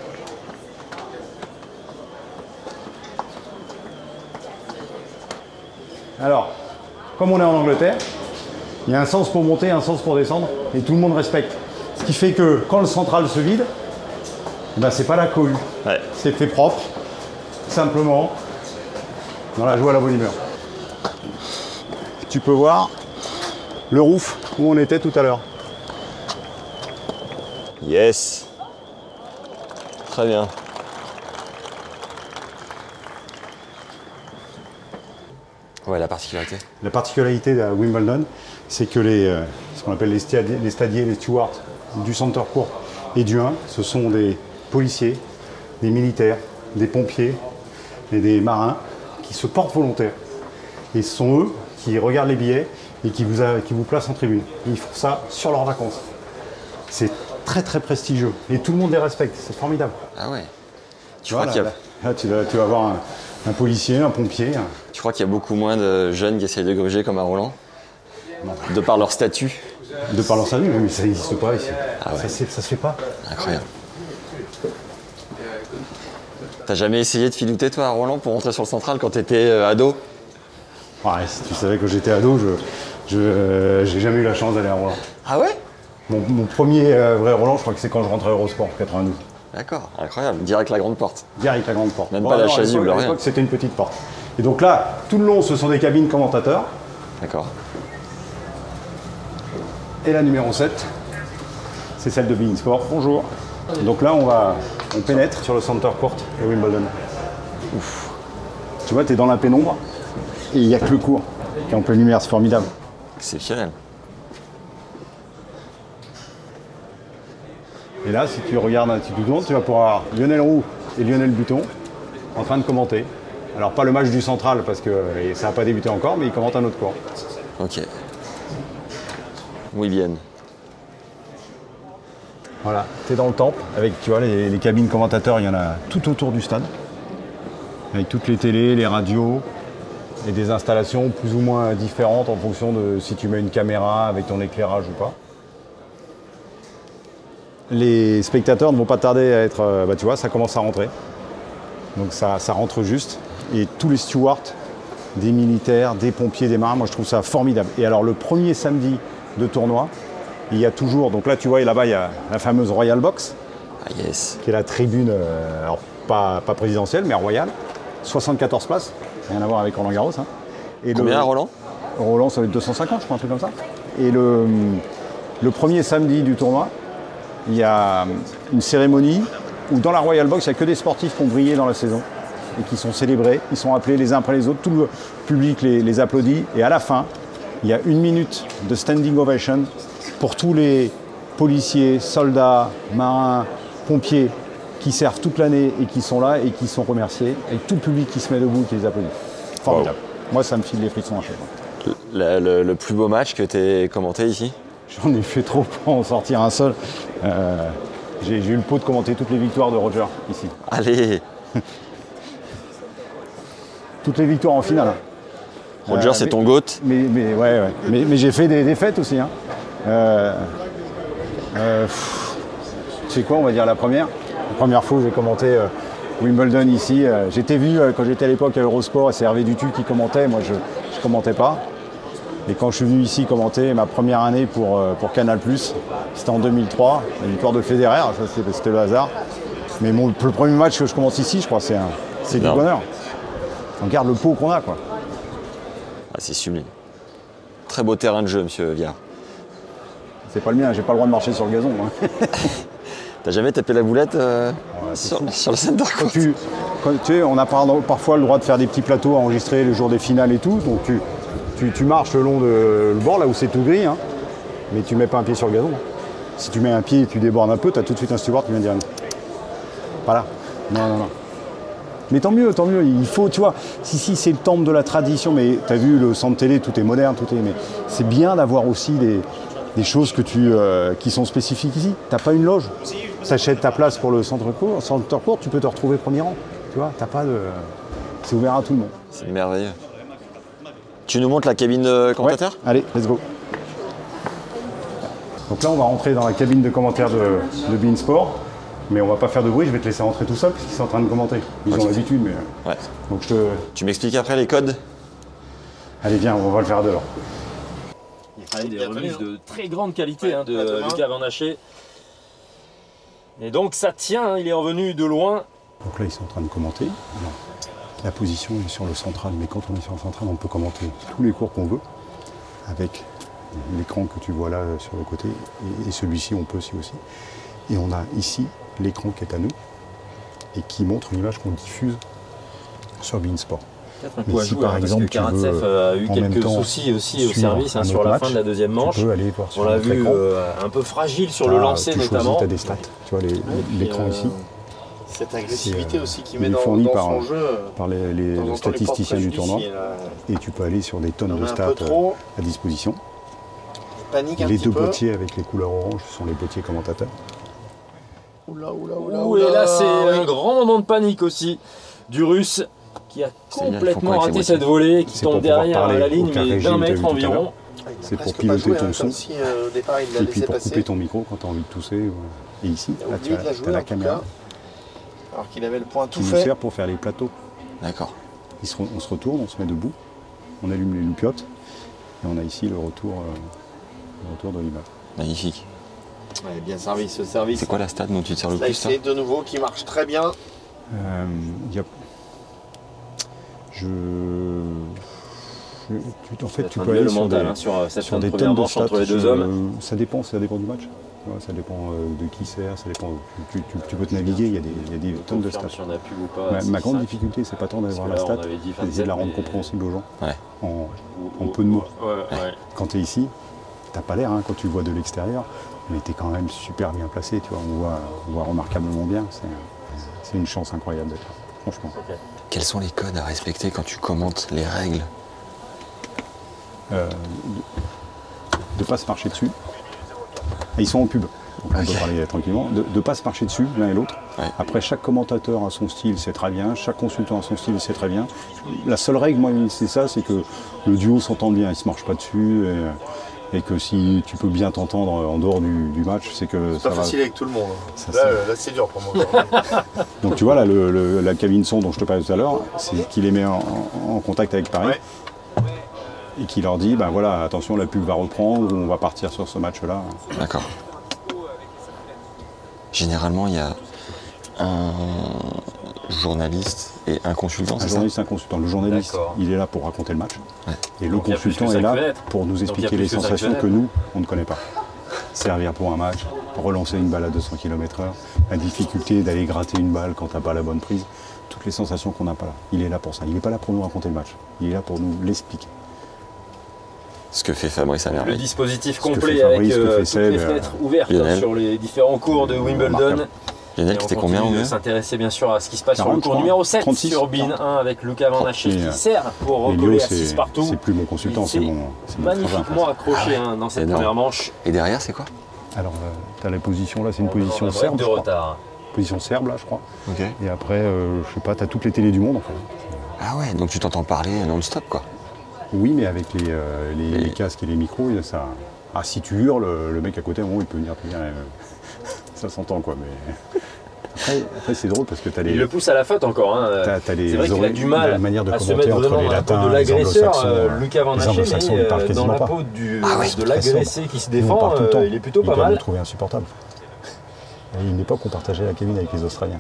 Alors, comme on est en Angleterre, il y a un sens pour monter, un sens pour descendre, et tout le monde respecte. Ce qui fait que quand le central se vide, ben c'est pas la cohue. Ouais. C'est fait propre, simplement, dans la joie à la bonne humeur. Tu peux voir le roof où on était tout à l'heure. Yes. Très bien. Ouais, la particularité. La particularité de Wimbledon, c'est que les, euh, ce qu'on appelle les stadiers, les stadiers, les stewards du center court et du 1, ce sont des policiers, des militaires, des pompiers et des marins qui se portent volontaires. Et ce sont eux qui regardent les billets et qui vous, a- qui vous placent en tribune. Ils font ça sur leurs vacances. C'est très très prestigieux et tout le monde les respecte, c'est formidable. Ah ouais. Tu Voilà, crois qu'il y, a- là, là, tu, vas- tu vas avoir un, un policier, un pompier, un- tu crois qu'il y a beaucoup moins de jeunes qui essayent de gruger comme à Roland De par leur statut de par leur salut, mais ça n'existe pas ici. Ah ouais. ça, ça se fait pas. Incroyable. T'as jamais essayé de filouter toi à Roland pour rentrer sur le central quand t'étais euh, ado? Ouais, si tu savais que j'étais ado, je euh, j'ai jamais eu la chance d'aller à Roland. Ah ouais? Mon, mon premier euh, vrai Roland, je crois que c'est quand je rentrais à Eurosport, 92. D'accord, incroyable. Direct la grande porte. Direct la grande porte. Même pas la non, chasuble, rien. c'était une petite porte. Et donc là, tout le long, ce sont des cabines commentateurs. D'accord. Et la numéro 7, c'est celle de Bein Sport. Bonjour. Donc là, on va, on pénètre sur le center court de Wimbledon. Ouf. Tu vois, tu es dans la pénombre et il n'y a que le court qui est en pleine lumière, c'est formidable. Exceptionnel. Et là, si tu regardes un petit peu tu vas pouvoir voir Lionel Roux et Lionel Buton en train de commenter. Alors pas le match du central parce que euh, ça n'a pas débuté encore, mais ils commentent un autre cours. Ok. Où ils viennent Voilà, tu es dans le temple avec tu vois, les, les cabines commentateurs, il y en a tout autour du stade. Avec toutes les télés, les radios et des installations plus ou moins différentes en fonction de si tu mets une caméra avec ton éclairage ou pas. Les spectateurs ne vont pas tarder à être. euh, Bah, tu vois, ça commence à rentrer. Donc ça, ça rentre juste. Et tous les stewards, des militaires, des pompiers, des marins, moi je trouve ça formidable. Et alors le premier samedi de tournoi, il y a toujours. Donc là, tu vois, là-bas, il y a la fameuse Royal Box, Ah yes. qui est la tribune, euh, alors pas, pas présidentielle, mais royale. 74 places, rien à voir avec Roland Garros. hein. Et Combien Roland? Roland, ça va être 250, je crois, un truc comme ça. Et le, le premier samedi du tournoi, il y a une cérémonie où dans la Royal Box, il n'y a que des sportifs qui ont brillé dans la saison et qui sont célébrés. Ils sont appelés les uns après les autres, tout le public les, les applaudit. Et à la fin, il y a une minute de standing ovation pour tous les policiers, soldats, marins, pompiers qui servent toute l'année et qui sont là et qui sont remerciés, avec tout le public qui se met debout et qui les applaudit. Formidable. Moi, ça me file les frissons à chaque fois. le, le- le plus beau match que t'aies commenté ici? J'en ai fait trop pour en sortir un seul. Euh, j'ai eu le pot de commenter toutes les victoires de Roger ici. Allez Toutes les victoires en finale. Roger, Euh, c'est mais- ton goat Mais, mais, ouais, ouais. mais, mais j'ai fait des défaites aussi. hein. Euh, euh, pff, tu sais quoi, on va dire la première. La première fois où j'ai commenté euh, Wimbledon ici. euh, J'étais vu euh, quand j'étais à l'époque à Eurosport et c'est Hervé Dutu qui commentait. Moi, je ne commentais pas. Et quand je suis venu ici commenter ma première année pour, euh, pour Canal, c'était en 2003, la victoire de Federer, ça, c'était le hasard. Mais mon, le premier match que je commence ici, je crois, c'est un- c'est du bonheur. On regarde le pot qu'on a, quoi. Ah, c'est sublime. Très beau terrain de jeu, monsieur Viard. C'est pas le mien, j'ai pas le droit de marcher sur le gazon. moi. T'as jamais tapé la boulette euh, c'est sur, le center Quand tu, quand, tu sais, on a par- parfois le droit de faire des petits plateaux enregistrés le jour des finales et tout. Donc tu, tu, tu marches le long de le bord là où c'est tout gris, hein, mais tu mets pas un pied sur le gazon. Si tu mets un pied et tu débordes un peu, tu as tout de suite un steward qui vient dire Voilà. Non, non, non. Mais tant mieux, tant mieux. Il faut, tu vois, si, si, c'est le temple de la tradition, mais tu as vu le centre télé, tout est moderne, tout est. Mais c'est bien d'avoir aussi des, des choses que tu, euh, qui sont spécifiques ici. T'as pas une loge. Tu achètes ta place pour le centre court, centre court, tu peux te retrouver premier rang. Tu vois, t'as pas de. C'est ouvert à tout le monde. C'est merveilleux. Tu nous montres la cabine de commentateur Ouais, Allez, let's go. Donc là, on va rentrer dans la cabine de commentaire de, de Beansport. Mais on va pas faire de bruit, je vais te laisser rentrer tout seul parce qu'ils sont en train de commenter. Ils ont l'habitude, mais. euh, Ouais. Donc je te. Tu m'expliques après les codes? Allez, viens, on va le faire dehors. Il y a quand même des remises de très grande qualité hein, de Lucas Van Haché. Et donc ça tient, hein, il est revenu de loin. Donc là, ils sont en train de commenter. Alors, la position est sur le central, mais quand on est sur le central, on peut commenter tous les cours qu'on veut avec l'écran que tu vois là euh, sur le côté. Et, et celui-ci, on peut aussi aussi. Et on a ici l'écran qui est à nous et qui montre une image qu'on diffuse sur Beansport. Mais à si, jouer, par hein, exemple, parce que tu Karatsev veux, euh, a eu quelques temps, soucis aussi au service hein, sur la match, fin de la deuxième manche. Tu peux aller voir sur On l'a vu euh, un peu fragile sur le T'as- lancer notamment. Tu as des stats, tu vois l'écran euh, ici. Cette agressivité euh, aussi qu'il il met est dans, par, son jeu. par les, les- de temps en le temps, les statisticien du tournoi. Et tu peux aller sur des tonnes de stats à disposition. panique les deux potiers avec les couleurs orange sont les potiers commentateurs. Oula, oula, oula, Ouh, et là c'est oui. un grand moment de panique aussi du russe qui a complètement raté cette volée, qui tombe derrière la ligne mais d'un mètre environ. Ah, C'est pour piloter ton hein, son. Euh, Et puis pour couper ton micro quand tu as envie de tousser. Et ici, là, tu as, la caméra cas. Alors qu'il avait le point qui tout nous fait. sert pour faire les plateaux. D'accord. On se retourne, on se met debout, on allume les loupiottes et on a ici le retour, euh, le retour de l'image. Magnifique. Ouais, bien servi ce service. C'est quoi la stat dont tu te sers le plus c'est de nouveau qui marche très bien. Euh, il y a- Je... En fait, tu peux aller sur mental, des, hein, sur, euh, sur des tonnes de stats. entre les deux je- hommes. Ça dépend, ça dépend du match. Ça dépend euh, de qui sert, ça dépend. Tu, tu- tu peux te naviguer, il y a des, il y a des tonnes de stats. si on a pu ou pas, Ma, grande ça. difficulté, c'est pas tant d'avoir la stat, c'est d'essayer de la 27, rendre compréhensible aux gens Ouais. en, en peu de mots. Ouais, ouais. Quand tu es ici, t'as pas l'air hein, quand tu le vois de l'extérieur, mais tu es quand même super bien placé, tu vois, on voit, on voit remarquablement bien. C'est, une chance incroyable d'être là, franchement. Quels sont les codes à respecter quand tu commentes les règles? Euh, de ne pas se marcher dessus. Et ils sont en pub, donc on peut parler tranquillement. De ne pas se marcher dessus l'un et l'autre. Ouais. Après, chaque commentateur a son style, c'est très bien. Chaque consultant a son style, c'est très bien. La seule règle, moi, c'est ça, c'est que le duo s'entende bien, il ne se marche pas dessus. Et, et que si tu peux bien t'entendre en dehors du, du match, c'est que C'est ça pas va. facile avec tout le monde. hein. Ça, Là, c'est- là, c'est dur pour moi. aujourd'hui. Donc tu vois là, le- le- la cabine son dont je te parlais tout à l'heure, c'est qui les met en, en contact avec Paris Ouais. et qui leur dit, ben voilà, attention, la pub va reprendre, ou on va partir sur ce match-là. D'accord. Généralement, il y a un journaliste et un consultant, Un journaliste, un consultant. Le journaliste, il est là pour raconter le match. Ouais. Et le Donc, consultant est là pour nous expliquer les que sensations que nous, on ne connaît pas. Servir pour un match, relancer une balle à 200 km/h, la difficulté d'aller gratter une balle quand tu n'as pas la bonne prise, toutes les sensations qu'on n'a pas là. Il est là pour ça. Il n'est pas là pour nous raconter le match. Il est là pour nous l'expliquer. Ce que fait Fabrice à Le dispositif complet avec Fabrice, ce que euh, toutes les euh, fenêtres ouvertes hein, Lionel. sur les différents cours de Wimbledon. Remarquable. Lionel, on t'étais combien au mieux s'intéresser bien sûr à ce qui se passe sur le 40, cours numéro 7 36, sur Bin 1 avec Lucas Van Haché qui euh, sert pour recoller à c'est 6 partout. c'est plus mon consultant, Il c'est mon, c'est mon frangin, Magnifiquement accroché hein, dans cette première manche. Et derrière, c'est quoi Alors, tu as la position là, c'est une On position serbe. de retard. Position serbe là, je crois. Ok. Et après, euh, je sais pas, tu as toutes les télés du monde en fait. Ah ouais, donc tu t'entends parler non-stop, quoi. Oui, mais avec les, euh, les, Et- les casques et les micros, ça. Ah, si tu hurles, le mec à côté, bon, il peut venir te dire. euh, ça s'entend quoi, mais. Après, après, c'est drôle parce que tu as les. Il le pousse à la faute encore. Hein. T'as- t'as les C'est vrai qu'il a du mal la manière de à se commenter mettre entre vraiment les dans la peau latins, de l'agresseur, euh, euh, Lucas Van mais parlent euh, dans la peau du, Ah oui, de très l'agressé qui se défend, euh, il est plutôt Ils pas mal. le trouver insupportable. Il y a une époque, on partageait la cabine avec les Australiens.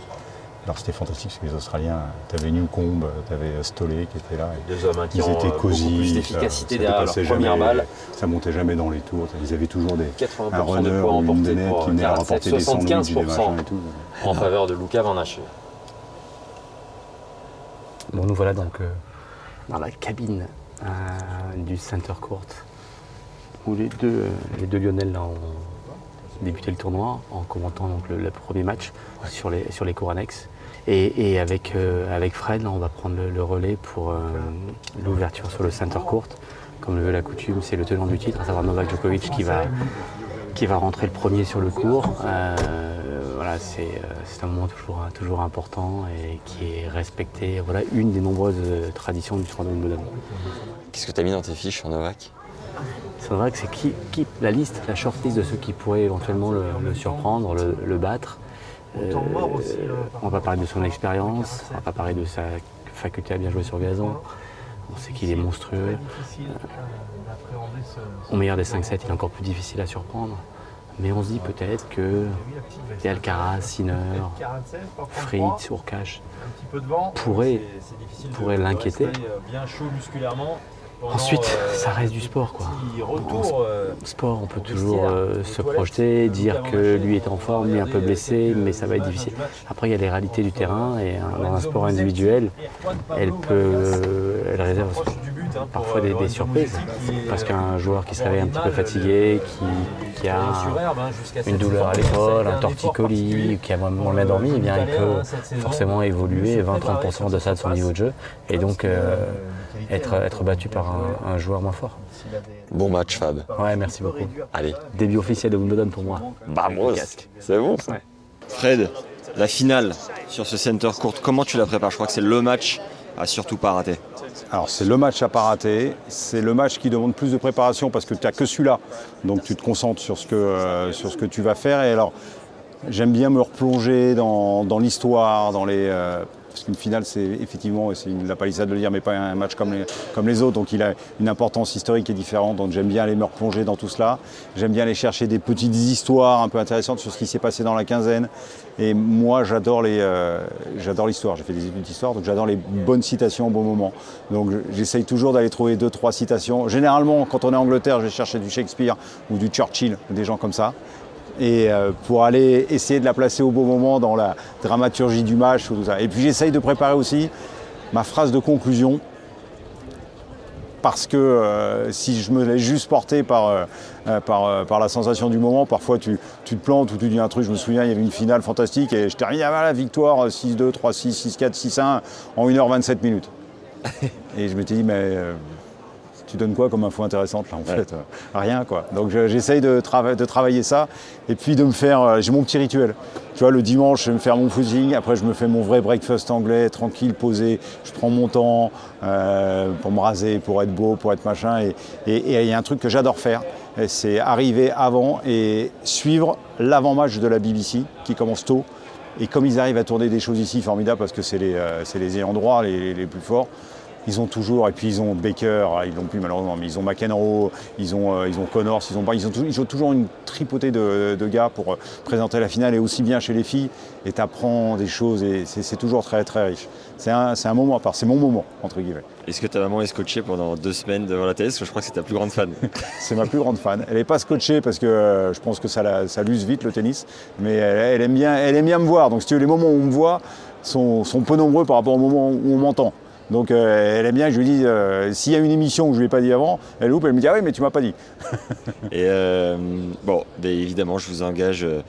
Alors c'était fantastique parce que les Australiens, t'avais Newcombe, t'avais Stolé qui était là. et Deux hommes, qui ils ont, étaient euh, beaucoup cosy. plus ça- d'efficacité ça derrière leur première jamais, balle. Ça montait jamais dans les tours. Ils avaient toujours des, 80% un de runner poids ou une pour qui venait leur 47, apporter des sandwichs, des 75% machins et tout. en faveur de Lucas Van Haché. Bon, nous voilà donc euh, dans la cabine euh, du Center Court où les deux, euh, les deux Lionel là, ont débuté le tournoi en commentant donc, le, le premier match sur les, sur les cours annexes. Et, et avec, euh, avec Fred, là, on va prendre le, le relais pour euh, l'ouverture sur le Center Court. Comme le veut la coutume, c'est le tenant du titre, à savoir Novak Djokovic, qui va, qui va rentrer le premier sur le cours. Euh, voilà, c'est un moment toujours, toujours important et qui est respecté. Voilà, une des nombreuses traditions du tournoi de Wimbledon. Qu'est-ce que tu as mis dans tes fiches sur Novak? C'est vrai que c'est qui, qui- la liste, la short list de ceux qui pourraient éventuellement le, le surprendre, le, le battre. Euh, on va parler de son expérience, on va pas parler de sa faculté à bien jouer sur gazon. On sait qu'il est monstrueux. Au meilleur des 5-7, il est encore plus difficile à surprendre. Mais on se dit peut-être que des Alcaraz, Sinner, Fritz, Urkash pourraient, pourraient l'inquiéter. Bien chaud musculairement. Ensuite, ça reste du sport, quoi. En sport, on peut toujours euh, se projeter, dire que lui est en forme, lui un peu blessé, mais ça va être difficile. Après, il y a les réalités du terrain et euh, dans un sport individuel, elle peut, elle réserve parfois des, des surprises. Parce qu'un joueur qui se réveille un petit peu fatigué, qui, qui a une douleur à l'épaule, un torticolis, qui a moins bien dormi, eh bien, il peut forcément évoluer 20-30% de ça de son niveau de jeu et donc euh, être, être battu par un, un joueur moins fort. Bon match, Fab. Ouais, merci beaucoup. Allez. Début officiel de Wimbledon pour moi. Vamos. Casque. C'est bon ça. Fred, la finale sur ce center court, comment tu la prépares? Je crois que c'est le match à surtout pas rater. Alors c'est le match à pas rater, c'est le match qui demande plus de préparation parce que tu n'as que celui-là. Donc tu te concentres sur ce que, euh, sur ce que tu vas faire. Et alors j'aime bien me replonger dans, dans l'histoire, dans les. euh, parce qu'une finale, c'est effectivement, c'est une- la palissade de le dire, mais pas un match comme les, comme les autres. Donc il a une importance historique qui est différente. Donc j'aime bien aller me replonger dans tout cela. J'aime bien aller chercher des petites histoires un peu intéressantes sur ce qui s'est passé dans la quinzaine. Et moi, j'adore les, euh, j'adore l'histoire. J'ai fait des études d'histoire, donc j'adore les bonnes citations au bon moment. Donc j'essaye toujours d'aller trouver deux, trois citations. Généralement, quand on est en Angleterre, je vais chercher du Shakespeare ou du Churchill, des gens comme ça. Et euh, pour aller essayer de la placer au bon moment dans la dramaturgie du match ou tout ça. Et puis j'essaye de préparer aussi ma phrase de conclusion. Parce que euh, si je me laisse juste porter par, euh, par, euh, par la sensation du moment, parfois tu, tu te plantes ou tu dis un truc. Je me souviens, il y avait une finale fantastique et je termine à la victoire euh, 6-2, 3-6, 6-4, 6-1 en 1h27 minutes. et je m'étais dit, mais tu donnes quoi comme info intéressante là en fait Euh, Rien quoi. Donc je- j'essaye de, trava- de travailler ça et puis de me faire. euh, J'ai mon petit rituel. Tu vois, le dimanche, je vais me faire mon footing, après je me fais mon vrai breakfast anglais, tranquille, posé. Je prends mon temps euh, pour me raser, pour être beau, pour être machin. Et il y a un truc que j'adore faire, c'est arriver avant et suivre l'avant-match de la BBC qui commence tôt. Et comme ils arrivent à tourner des choses ici formidables parce que c'est les, euh, les ayants droit les, les plus forts, ils ont toujours, et puis ils ont Baker, ah, ils l'ont plus malheureusement, mais ils ont McEnroe, ils ont, euh, ils ont Connors, ils ont, ils, ont, ils ont toujours une tripotée de, de gars pour euh, présenter la finale, et aussi bien chez les filles, et tu apprends des choses, et c'est toujours très très riche. C'est un, un moment à part, c'est mon moment, entre guillemets. Est-ce que ta maman est scotchée pendant deux semaines devant la télé? Parce que je crois que c'est ta plus grande fan. C'est ma plus grande fan. Elle n'est pas scotchée parce que euh, je pense que ça, la- ça l'use vite le tennis, mais elle, elle aime bien, elle aime bien me voir. Donc si tu veux, les moments où on me voit sont, sont peu nombreux par rapport au moment où on m'entend. Donc euh, elle aime bien que je lui dise, euh, s'il y a une émission que je ne lui ai pas dit avant, elle loupe, elle me dit ah oui mais tu m'as pas dit. Et euh, bon, ben évidemment, je vous engage, euh,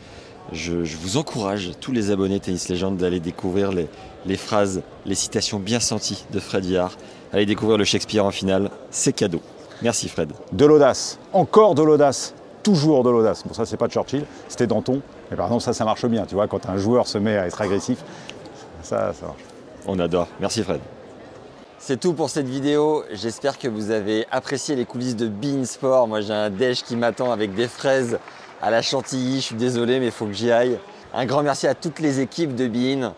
je, je vous encourage, tous les abonnés Tennis Legend, d'aller découvrir les, les phrases, les citations bien senties de Fred Villard. Allez découvrir le Shakespeare en finale, c'est cadeau. Merci Fred. De l'audace, encore de l'audace, toujours de l'audace. Bon ça c'est pas Churchill, c'était Danton. Mais par exemple ça ça marche bien, tu vois, quand un joueur se met à être agressif, ça ça marche. On adore. Merci Fred. C'est tout pour cette vidéo. J'espère que vous avez apprécié les coulisses de Bein Sport. Moi, j'ai un déj qui m'attend avec des fraises à la chantilly. Je suis désolé, mais il faut que j'y aille. Un grand merci à toutes les équipes de Bean,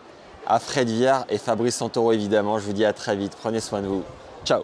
à Fred Viard et Fabrice Santoro évidemment. Je vous dis à très vite. Prenez soin de vous. Ciao.